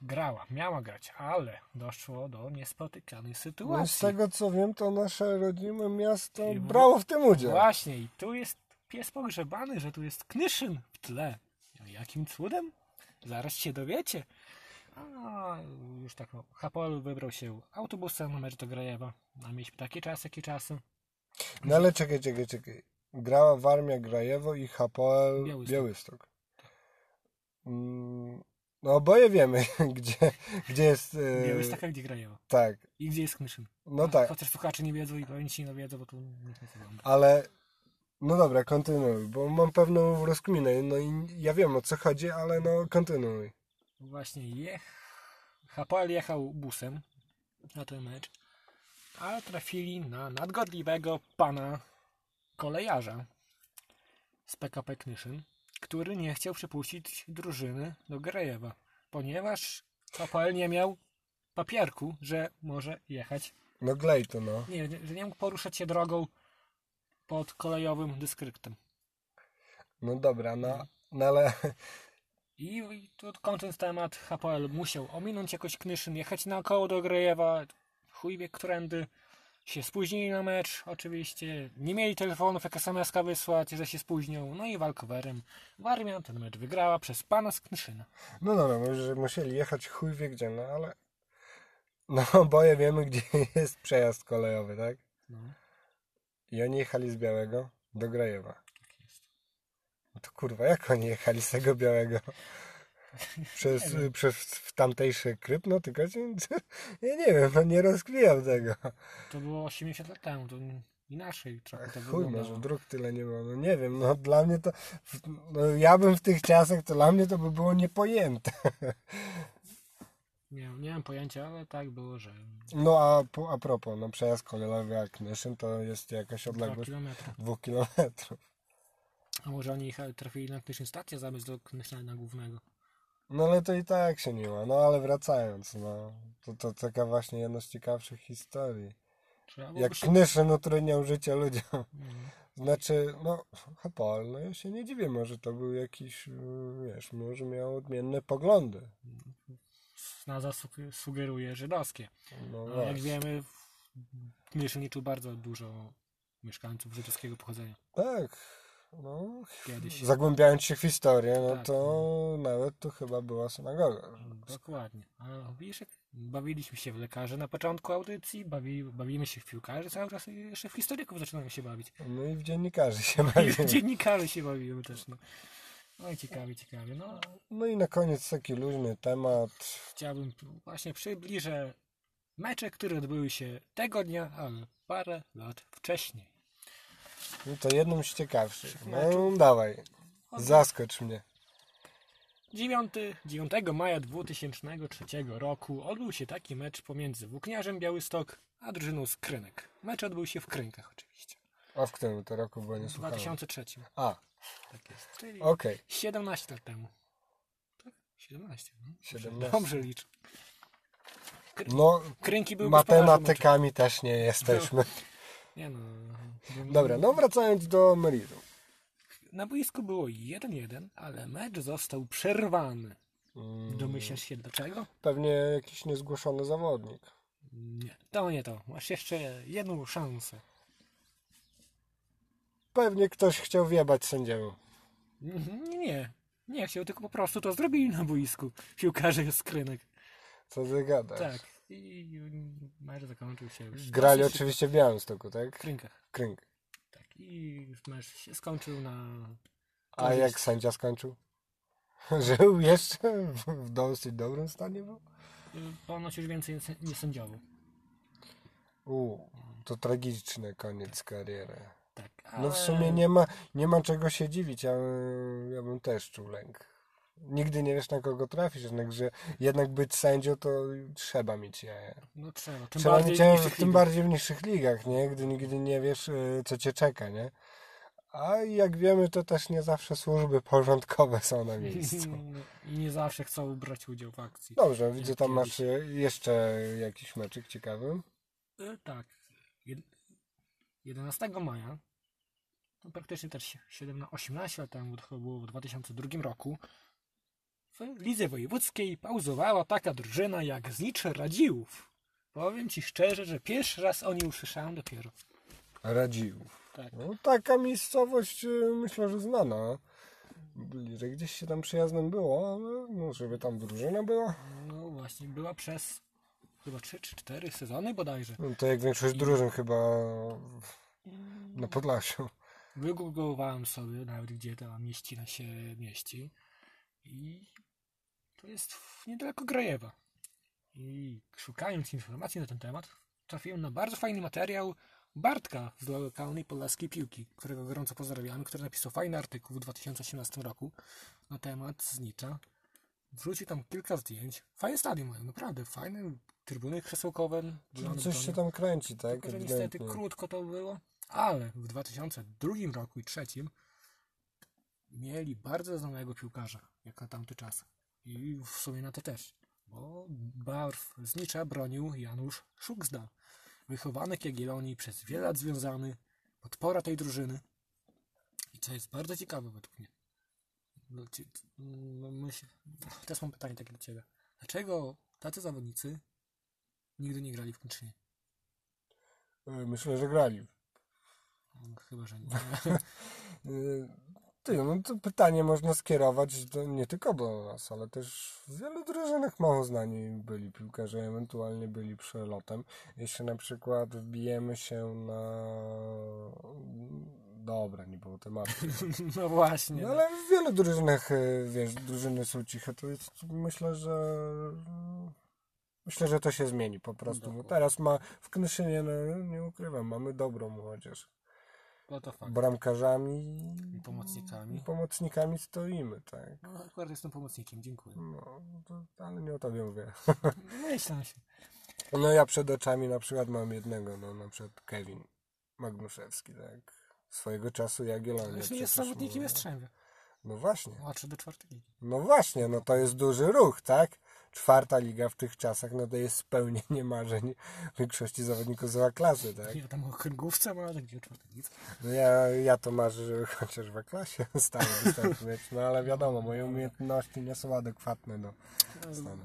Grała, miała grać, ale doszło do niespotykanej No, sytuacji. z tego co wiem, to nasze rodzime miasto I brało w tym udział. Właśnie, i tu jest pies pogrzebany, że tu jest Knyszyn w tle. A Jakim cudem? Zaraz się dowiecie. A już tak, no, Hapol wybrał się autobusem na mecz do Grajewa. A mieliśmy takie czasy, jakie czasy. No ale czekaj, czekaj, czekaj. Grała w Armia Grajewo i HPL Białystok. Białystok. Mm, No oboje wiemy, [LAUGHS] gdzie, gdzie jest... e, Białystok, a gdzie Grajewo? Tak, I gdzie jest Knyszyn? no tak, Chociaż słuchacze nie wiedzą i pewnie ci nie wiedzą, bo tu nikt nie ogląda. ale... No dobra, kontynuuj, bo mam pewną rozkminę. No i ja wiem o co chodzi, ale no kontynuuj. Właśnie jech... Hapoel jechał busem na ten mecz, a trafili na nadgorliwego pana kolejarza z PKP Knyszyn, który nie chciał przepuścić drużyny do Grajewa, ponieważ Hapoel nie miał papierku, że może jechać, No glej to no. nie, że nie mógł poruszać się drogą pod kolejowym dyskryptem. No dobra, no, no ale... I, I tu kończąc temat, HPL musiał ominąć jakoś Knyszyn, jechać naokoło do Grejewa, chuj wie którędy, się spóźnili na mecz oczywiście, nie mieli telefonów, jak SMS-ka wysłać, że się spóźnią, no i walkowerem Warmia ten mecz wygrała przez pana z Knyszyna. No dobra, może że musieli jechać chuj wie gdzie, no ale... No oboje wiemy, gdzie jest przejazd kolejowy, tak? No, I oni jechali z Białego do Grajewa. tak jest. No to kurwa, jak oni jechali z tego Białego? Przez, Nie przez w tamtejszy kryp? No tylko się- [LAUGHS] ja nie wiem, no nie rozkwijam tego. To było 80 lat temu, to inaczej trochę to Chuj, wyglądało. może dróg tyle nie było. No nie wiem, no dla mnie to... No ja bym w tych czasach, to dla mnie to by było niepojęte. Nie, nie mam pojęcia, ale tak było, że No a, po- a propos, no przejazd kolejowy jak Nyszyn to jest jakaś 2 odległość km. dwóch kilometrów. A może oni trafili na Knyszyn stację zamiast do Knyszyna głównego. No ale to i tak się nie ma. No ale wracając, no to, to taka właśnie jedna z ciekawszych historii. Trzeba Jak się... Knyszyn utrudniał życie ludziom. Mm. Znaczy, no, Hapol, no ja się nie dziwię, może to był jakiś, yy, wiesz, może miał odmienne poglądy. nazwa su- sugeruje żydowskie. No A jak wiemy, w Knyszyn liczył bardzo dużo mieszkańców żydowskiego pochodzenia. Tak, no, Kiedyś. [LAUGHS] zagłębiając się w historię, no Tak. to nawet tu chyba była synagoga. Dokładnie. A widzisz, bawiliśmy się w lekarzy na początku audycji, bawi, bawimy się w piłkarzy cały czas i jeszcze w historyków zaczynamy się bawić. No i w dziennikarzy się [LAUGHS] I w bawimy. dziennikarzy się bawimy też. No, no i ciekawie, ciekawie. No, No i na koniec taki luźny temat. chciałbym właśnie przybliżę mecze, które odbyły się tego dnia, ale parę lat wcześniej. No to jednym z ciekawszych. No Meczów. dawaj, zaskocz mnie. 9, 9 maja 2003 roku odbył się taki mecz pomiędzy Włókniarzem Białystok a drużyną z Krynek. Mecz odbył się w Krynkach oczywiście. A w którym to roku było nie W słuchałem? 2003. A, Tak jest. Czyli okej. 17 lat temu. Tak? 17. No. 17. Dobrze liczę. No, Krynki były gospodarzem meczu. matematykami też nie jesteśmy. Nie no. Dobra, no wracając do meritum. Na boisku było 1-1, ale mecz został przerwany. Mm, Domyślasz się dlaczego? Pewnie jakiś niezgłoszony zawodnik. Nie, to nie to. Masz jeszcze jedną szansę. Pewnie ktoś chciał wjebać sędziemu. Nie, nie. Chciał, tylko po prostu to zrobili na boisku. Piłkarze z krynek. Co ty gadasz? Tak. I mecz zakończył się już. Grali dosyć oczywiście w Białymstoku, w tak? krynkach. Krynk. Tak. I mecz się skończył na... A jak sędzia skończył? [LAUGHS] Żył jeszcze w, w dosyć dobrym stanie był? Ponoć już więcej nie sę- nie sędziował. U, to tragiczny koniec kariery. Tak. No w ale- sumie nie ma, nie ma czego się dziwić, ja, ja bym też czuł lęk. Nigdy nie wiesz na kogo trafisz, jednak, że jednak być sędzią to trzeba mieć jaja. No trzeba. Tym Trzeba bardziej mieć w jaja, tym bardziej w niższych ligach, nie? Gdy nigdy nie wiesz, y, co cię czeka, nie? A jak wiemy, to też nie zawsze służby porządkowe są na miejscu. [LAUGHS] I nie zawsze chcą brać udział w akcji. Dobrze, widzę tam masz y, jeszcze jakiś meczyk ciekawy. E, Tak. Jed- 11 maja, no praktycznie też 17, 18 lat temu, to było w 2002 roku, w Lidze Wojewódzkiej pauzowała taka drużyna jak Znicze Radziłów. Powiem Ci szczerze, że pierwszy raz o niej usłyszałem dopiero. Radziłów. Tak. No, taka miejscowość y, myślę, że znana. Bliżej gdzieś się tam przyjaznym było, ale no, żeby tam drużyna była. No właśnie, była przez chyba 3 czy 4 sezony bodajże. No, to jak większość drużyn chyba na Podlasiu. Wygooglowałem sobie nawet, gdzie ta mieścina się mieści. I to jest niedaleko Grajewa. I szukając informacji na ten temat, trafiłem na bardzo fajny materiał Bartka z lokalnej podlaskiej piłki, którego gorąco pozdrawiamy, który napisał fajny artykuł w 2018 roku na temat Znicza. Wrzucił tam kilka zdjęć. Fajny stadion mają, naprawdę fajne. Trybuny krzesełkowe. zielone Coś się tam kręci, tak? Tylko, że niestety krótko to było, ale w 2002 roku i 2003 mieli bardzo znanego piłkarza, jak na tamty czas. I w sumie na to też, bo barw znicza bronił Janusz Szuksdal, wychowanek Jagiellonii, przez wiele lat związany, podpora tej drużyny. I co jest bardzo ciekawe według mnie. No, no, myśl, teraz mam pytanie takie do Ciebie. Dlaczego tacy zawodnicy nigdy nie grali w Kętrzynie? Y, Myślę, że grali. No, Chyba, że nie. [LAUGHS] [LAUGHS] Ty, no to pytanie można skierować do, nie tylko do nas, ale też w wielu drużynach mało znani byli piłkarze, ewentualnie byli przelotem. Jeśli na przykład wbijemy się na... Dobra, nie było tematu. [LAUGHS] No właśnie. No ale w wielu drużynach, y, wiesz, drużyny są ciche, to jest, myślę, że... Myślę, że to się zmieni po prostu. Bo Dokładnie. teraz ma w Knyszynie, no nie ukrywam, mamy dobrą młodzież. No to fakt. Bramkarzami I pomocnikami. i pomocnikami stoimy, tak. No akurat jestem pomocnikiem, dziękuję. No, to, ale nie o tobie mówię. [LAUGHS] Myślę się. No ja przed oczami na przykład mam jednego, no na przykład Kevin Magnuszewski, tak. Swojego czasu Jagiellonia. Nie jest zawodnikiem Jastrzębia. No właśnie. A czy do czwartej ligi. No właśnie, no to jest duży ruch, tak? Czwarta liga w tych czasach, no to jest spełnienie [LAUGHS] marzeń większości zawodników z klasy, tak? Ja tam o kręgówce, no ale gdzie o czwartej lidze? No ja, ja to marzę, żeby [LAUGHS] chociaż w klasie [LAUGHS] stale występ mieć, no ale wiadomo, moje umiejętności nie są adekwatne do...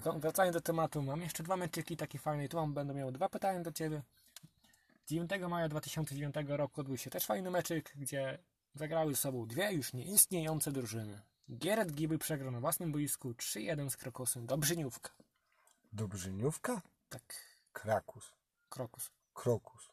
No, Wracając do tematu, mam jeszcze dwa meczyki takie fajne i tu mam, będę miał dwa pytania do Ciebie. 9 maja 2009 roku odbył się też fajny meczyk, gdzie zagrały ze sobą dwie już nieistniejące drużyny. Gieret Giby przegrał na własnym boisku 3-1 z Krokosem Dobrzyniówka. Dobrzyniówka? Tak, Krakus. Krokus. Krokus.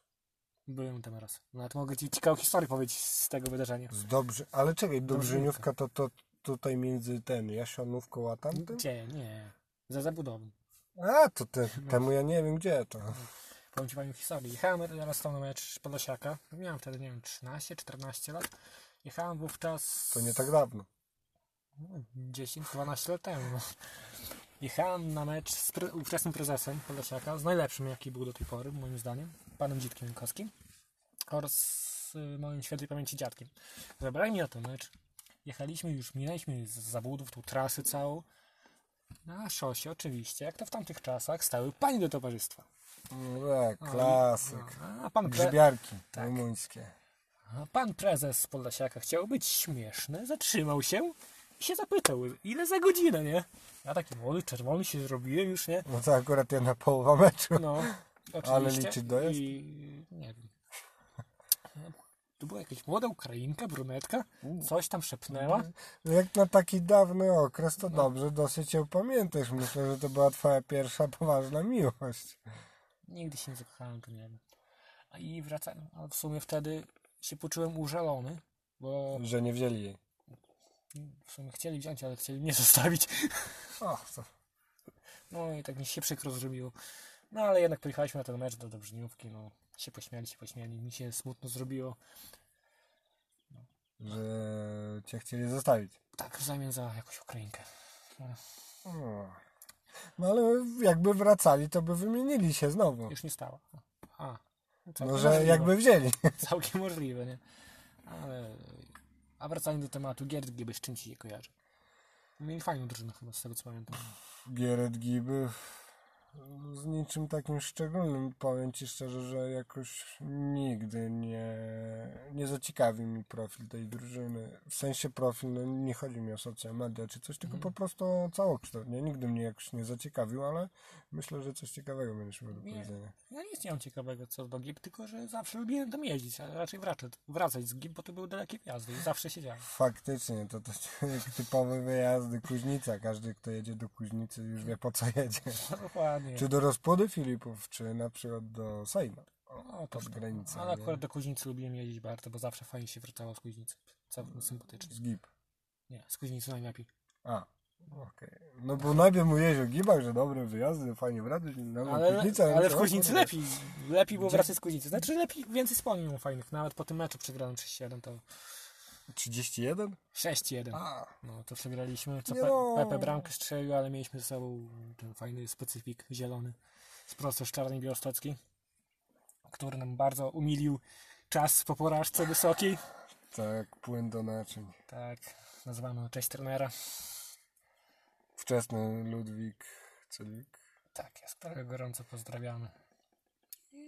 Byłem tam raz. Nawet mogę Ci ciekawą historię powiedzieć z tego wydarzenia. Z Dobrzy... Ale czekaj, Dobrzyniówka to, to tutaj między ten Jasionówką a tamtym? Gdzie? Nie. Za zabudową. A, to te, temu ja nie wiem gdzie to. Powiem Ci fajną historię. Jechałem raz tam na mecz Podlasiaka. Miałem wtedy, nie wiem, 13-14 lat. Jechałem wówczas... To nie tak dawno. No, 10-12 lat temu. No. Jechałem na mecz z pre ówczesnym prezesem Podlasiaka, z najlepszym jaki był do tej pory, moim zdaniem, panem Dzitkiem Jankowskim oraz y, moim świętej pamięci dziadkiem. Zabrali mnie na ten mecz. Jechaliśmy już, minęliśmy z zabudów tą trasę całą. Na szosie oczywiście, jak to w tamtych czasach, stały panie do towarzystwa. No tak, klasyk. No, A pan, pre... Grzybiarki Tak. rumuńskie. A pan prezes Podlasiaka chciał być śmieszny, zatrzymał się i się zapytał, ile za godzinę, nie? Ja taki młody, czerwony się zrobiłem już, nie? No to akurat jedna połowa meczu. No, oczywiście. Ale liczyć dojazd? I nie wiem. Tu była jakaś młoda Ukrainka, brunetka, coś tam szepnęła. Jak na taki dawny okres, No. to dobrze dosyć ją pamiętasz. Myślę, że to była twoja pierwsza poważna miłość. Nigdy się nie zakochałem, to nie wiem. A i wracałem, a w sumie wtedy się poczułem użalony, bo Że nie wzięli jej. W sumie chcieli wziąć, ale chcieli mnie [LAUGHS] zostawić. O, No i tak mi się przykro zrobiło. No ale jednak pojechaliśmy na ten mecz do Dobrzeniówki, no. Się pośmiali, się pośmiali, mi się smutno zrobiło. że cię chcieli zostawić. Tak, w zamian za jakąś Ukrainkę. O. No ale jakby wracali, to by wymienili się znowu. Już nie stała. A, całkiem No, jakby wzięli. [LAUGHS] Całkiem możliwe, nie? Ale... A wracając do tematu, Gierd Giby czym ci się kojarzy? Mieli fajną drużynę chyba, z tego co pamiętam. Gierett Giby z niczym takim szczególnym. Powiem Ci szczerze, że jakoś nigdy nie, nie zaciekawił mi profil tej drużyny. W sensie profil, no nie chodzi mi o social media czy coś, tylko po prostu o całokształt. Nie? Nigdy mnie jakoś nie zaciekawił, ale myślę, że coś ciekawego będziesz miał do powiedzenia. Ja nic nie mam ciekawego co do GIB, tylko że zawsze lubiłem tam jeździć, ale raczej wracać, wracać z GIB, bo to były dalekie wjazdy i zawsze siedziałem. Faktycznie, to, to [LAUGHS] typowe wyjazdy Kuźnica. Każdy, kto jedzie do Kuźnicy już wie po co jedzie. [LAUGHS] No, Czy do Rozpody Filipów, czy na przykład do Sejma. O, No, pod to- granicą. Ale nie? akurat do Kuźnicy lubiłem jeździć bardzo, bo zawsze fajnie się wracało z Kuźnicy. Całkiem sympatycznie. Z GIP. Nie, z Kuźnicy najlepiej. A, okej. No bo najpierw mówiłeś o gibach, że dobre wyjazdy, fajnie wracać. No, Ale, Kuźnica, ale no w Kuźnicy lepiej. Lepiej było wracać z Kuźnicy. Znaczy lepiej, więcej wspomnień fajnych. Nawet po tym meczu przegranym 3-7 to 31? 6-1. A, No to przegraliśmy. Co Pe no. Pepe bramkę strzelił, ale mieliśmy ze sobą ten fajny specyfik zielony z prosto z czarnej białostockiej, który nam bardzo umilił czas po porażce wysokiej. tak, płyn do naczyń. Tak, nazywamy cześć trenera. Wczesny Ludwik Celik. Tak jest, którego gorąco pozdrawiamy.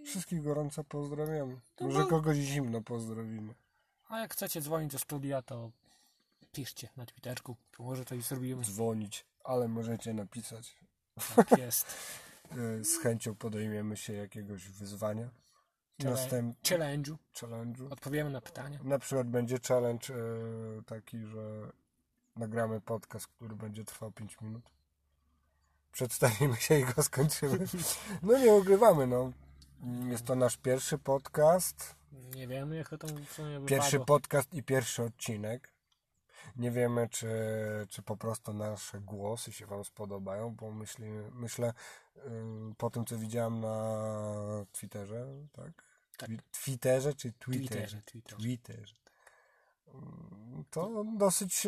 Wszystkich gorąco pozdrawiamy. To Może kogoś zimno pozdrowimy. A jak chcecie dzwonić do studia, to piszcie na Twitterku. To może to i zrobimy. Dzwonić, ale możecie napisać. Tak jest. E, [LAUGHS] Z chęcią podejmiemy się jakiegoś wyzwania. Następ... Challenge'u. Challenge'u. Odpowiemy na pytania. Na przykład będzie challenge e, taki, że nagramy podcast, który będzie trwał 5 minut. Przedstawimy się i go skończymy. [LAUGHS] No nie ukrywamy, no. Jest to nasz pierwszy podcast. Nie wiemy, jak to w sumie Pierwszy wypadło. podcast i pierwszy odcinek. Nie wiemy, czy, czy po prostu nasze głosy się Wam spodobają, bo myśli, myślę, po tym co widziałem na Twitterze, tak? Tak. Twi- Twitterze czy Twitterze? Twitterze, Twitterze. Twitterze. To dosyć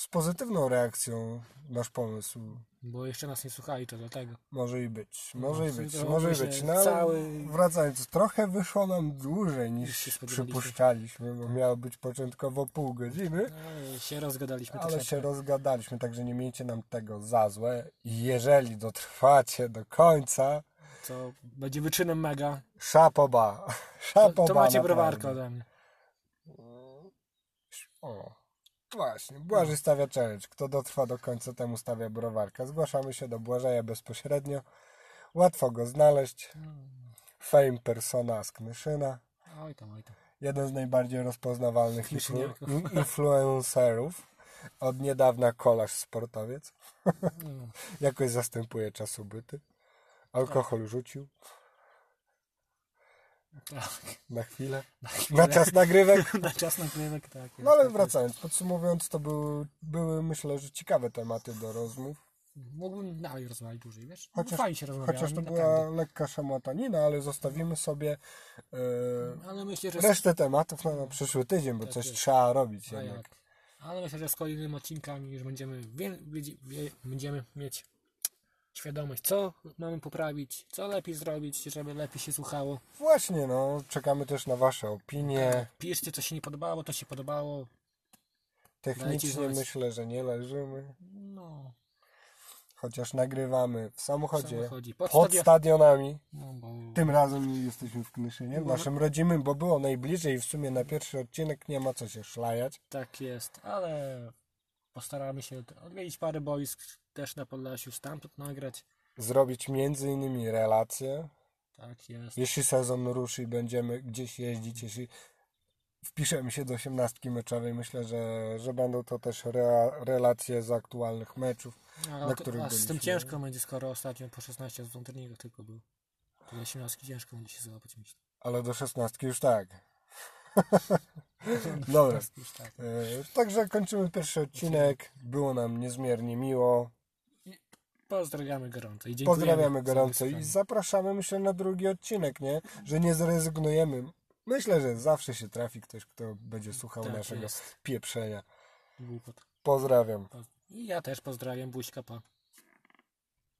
z pozytywną reakcją nasz pomysł. Bo jeszcze nas nie słuchali, to dlatego. Może i być, może i No, być, to może i być. No cały- wracając, trochę wyszło nam dłużej Niż przypuszczaliśmy, bo miało być początkowo pół godziny, No, Ale się rozgadaliśmy ale się rozgadaliśmy, także nie miejcie nam tego za złe. I jeżeli dotrwacie do końca, To będzie wyczynem mega. szapoba. To, Szapoba to macie naprawdę. browarkę ode mnie. O, właśnie. Błażej stawia challenge. Kto dotrwa do końca, temu stawia browarka. Zgłaszamy się do Błażeja bezpośrednio. Łatwo go znaleźć. Fame persona z Knyszyna. Oj tam, oj tam. Jeden z najbardziej rozpoznawalnych influencerów. Od niedawna kolarz sportowiec. No, [LAUGHS] Jakoś zastępuje czasobyty. Alkohol rzucił tak. na chwilę. Na, Na czas nagrywek. [LAUGHS] na czas nagrywek, tak. No ale tak wracając, podsumowując, to były, były myślę, że ciekawe tematy do rozmów. Mógłbym dalej rozmawiać dłużej, wiesz? Chociaż- Fajnie się rozmawiało, Chociaż to naprawdę. była lekka szamotanina, ale zostawimy sobie e, Ale myślę, że... resztę tematów na, na przyszły tydzień, bo Tak coś jest. trzeba robić A jednak. jak? Ale myślę, że z kolejnymi odcinkami już będziemy, wie, wiedzie- wie, będziemy mieć świadomość, co mamy poprawić, co lepiej zrobić, żeby lepiej się słuchało. Właśnie, no, czekamy też na Wasze opinie. Piszcie, co się nie podobało, to się podobało. Technicznie myślę, że nie leżymy. No, chociaż nagrywamy w samochodzie, samochodzie, pod pod stadio- stadionami. No, bo... Tym razem nie jesteśmy w Knyszynie, w Bo- naszym rodzimym, bo było najbliżej i w sumie na pierwszy odcinek nie ma co się szlajać. Tak jest, ale postaramy się odwiedzić parę boisk też na Podlasiu, stamtąd nagrać. Zrobić między innymi relacje. Tak jest. Jeśli sezon ruszy i będziemy gdzieś jeździć, jeśli wpiszemy się do osiemnastki meczowej, myślę, że, że będą to też rea, relacje z aktualnych meczów. A, na których a z tym ciężko będzie, skoro ostatnio po 16 z turniejów tylko był. Do 18 ciężko będzie się załapać, myślę. Ale do szesnastki już tak. [LAUGHS] Dobra. Tak. E, Także kończymy pierwszy odcinek. Było nam niezmiernie miło. Pozdrawiamy gorąco i. Pozdrawiamy gorąco i zapraszamy myślę na drugi odcinek, nie? Że nie zrezygnujemy. Myślę, że zawsze się trafi ktoś, kto będzie słuchał Tak naszego jest. pieprzenia. Pozdrawiam. I ja też pozdrawiam, buźka pa.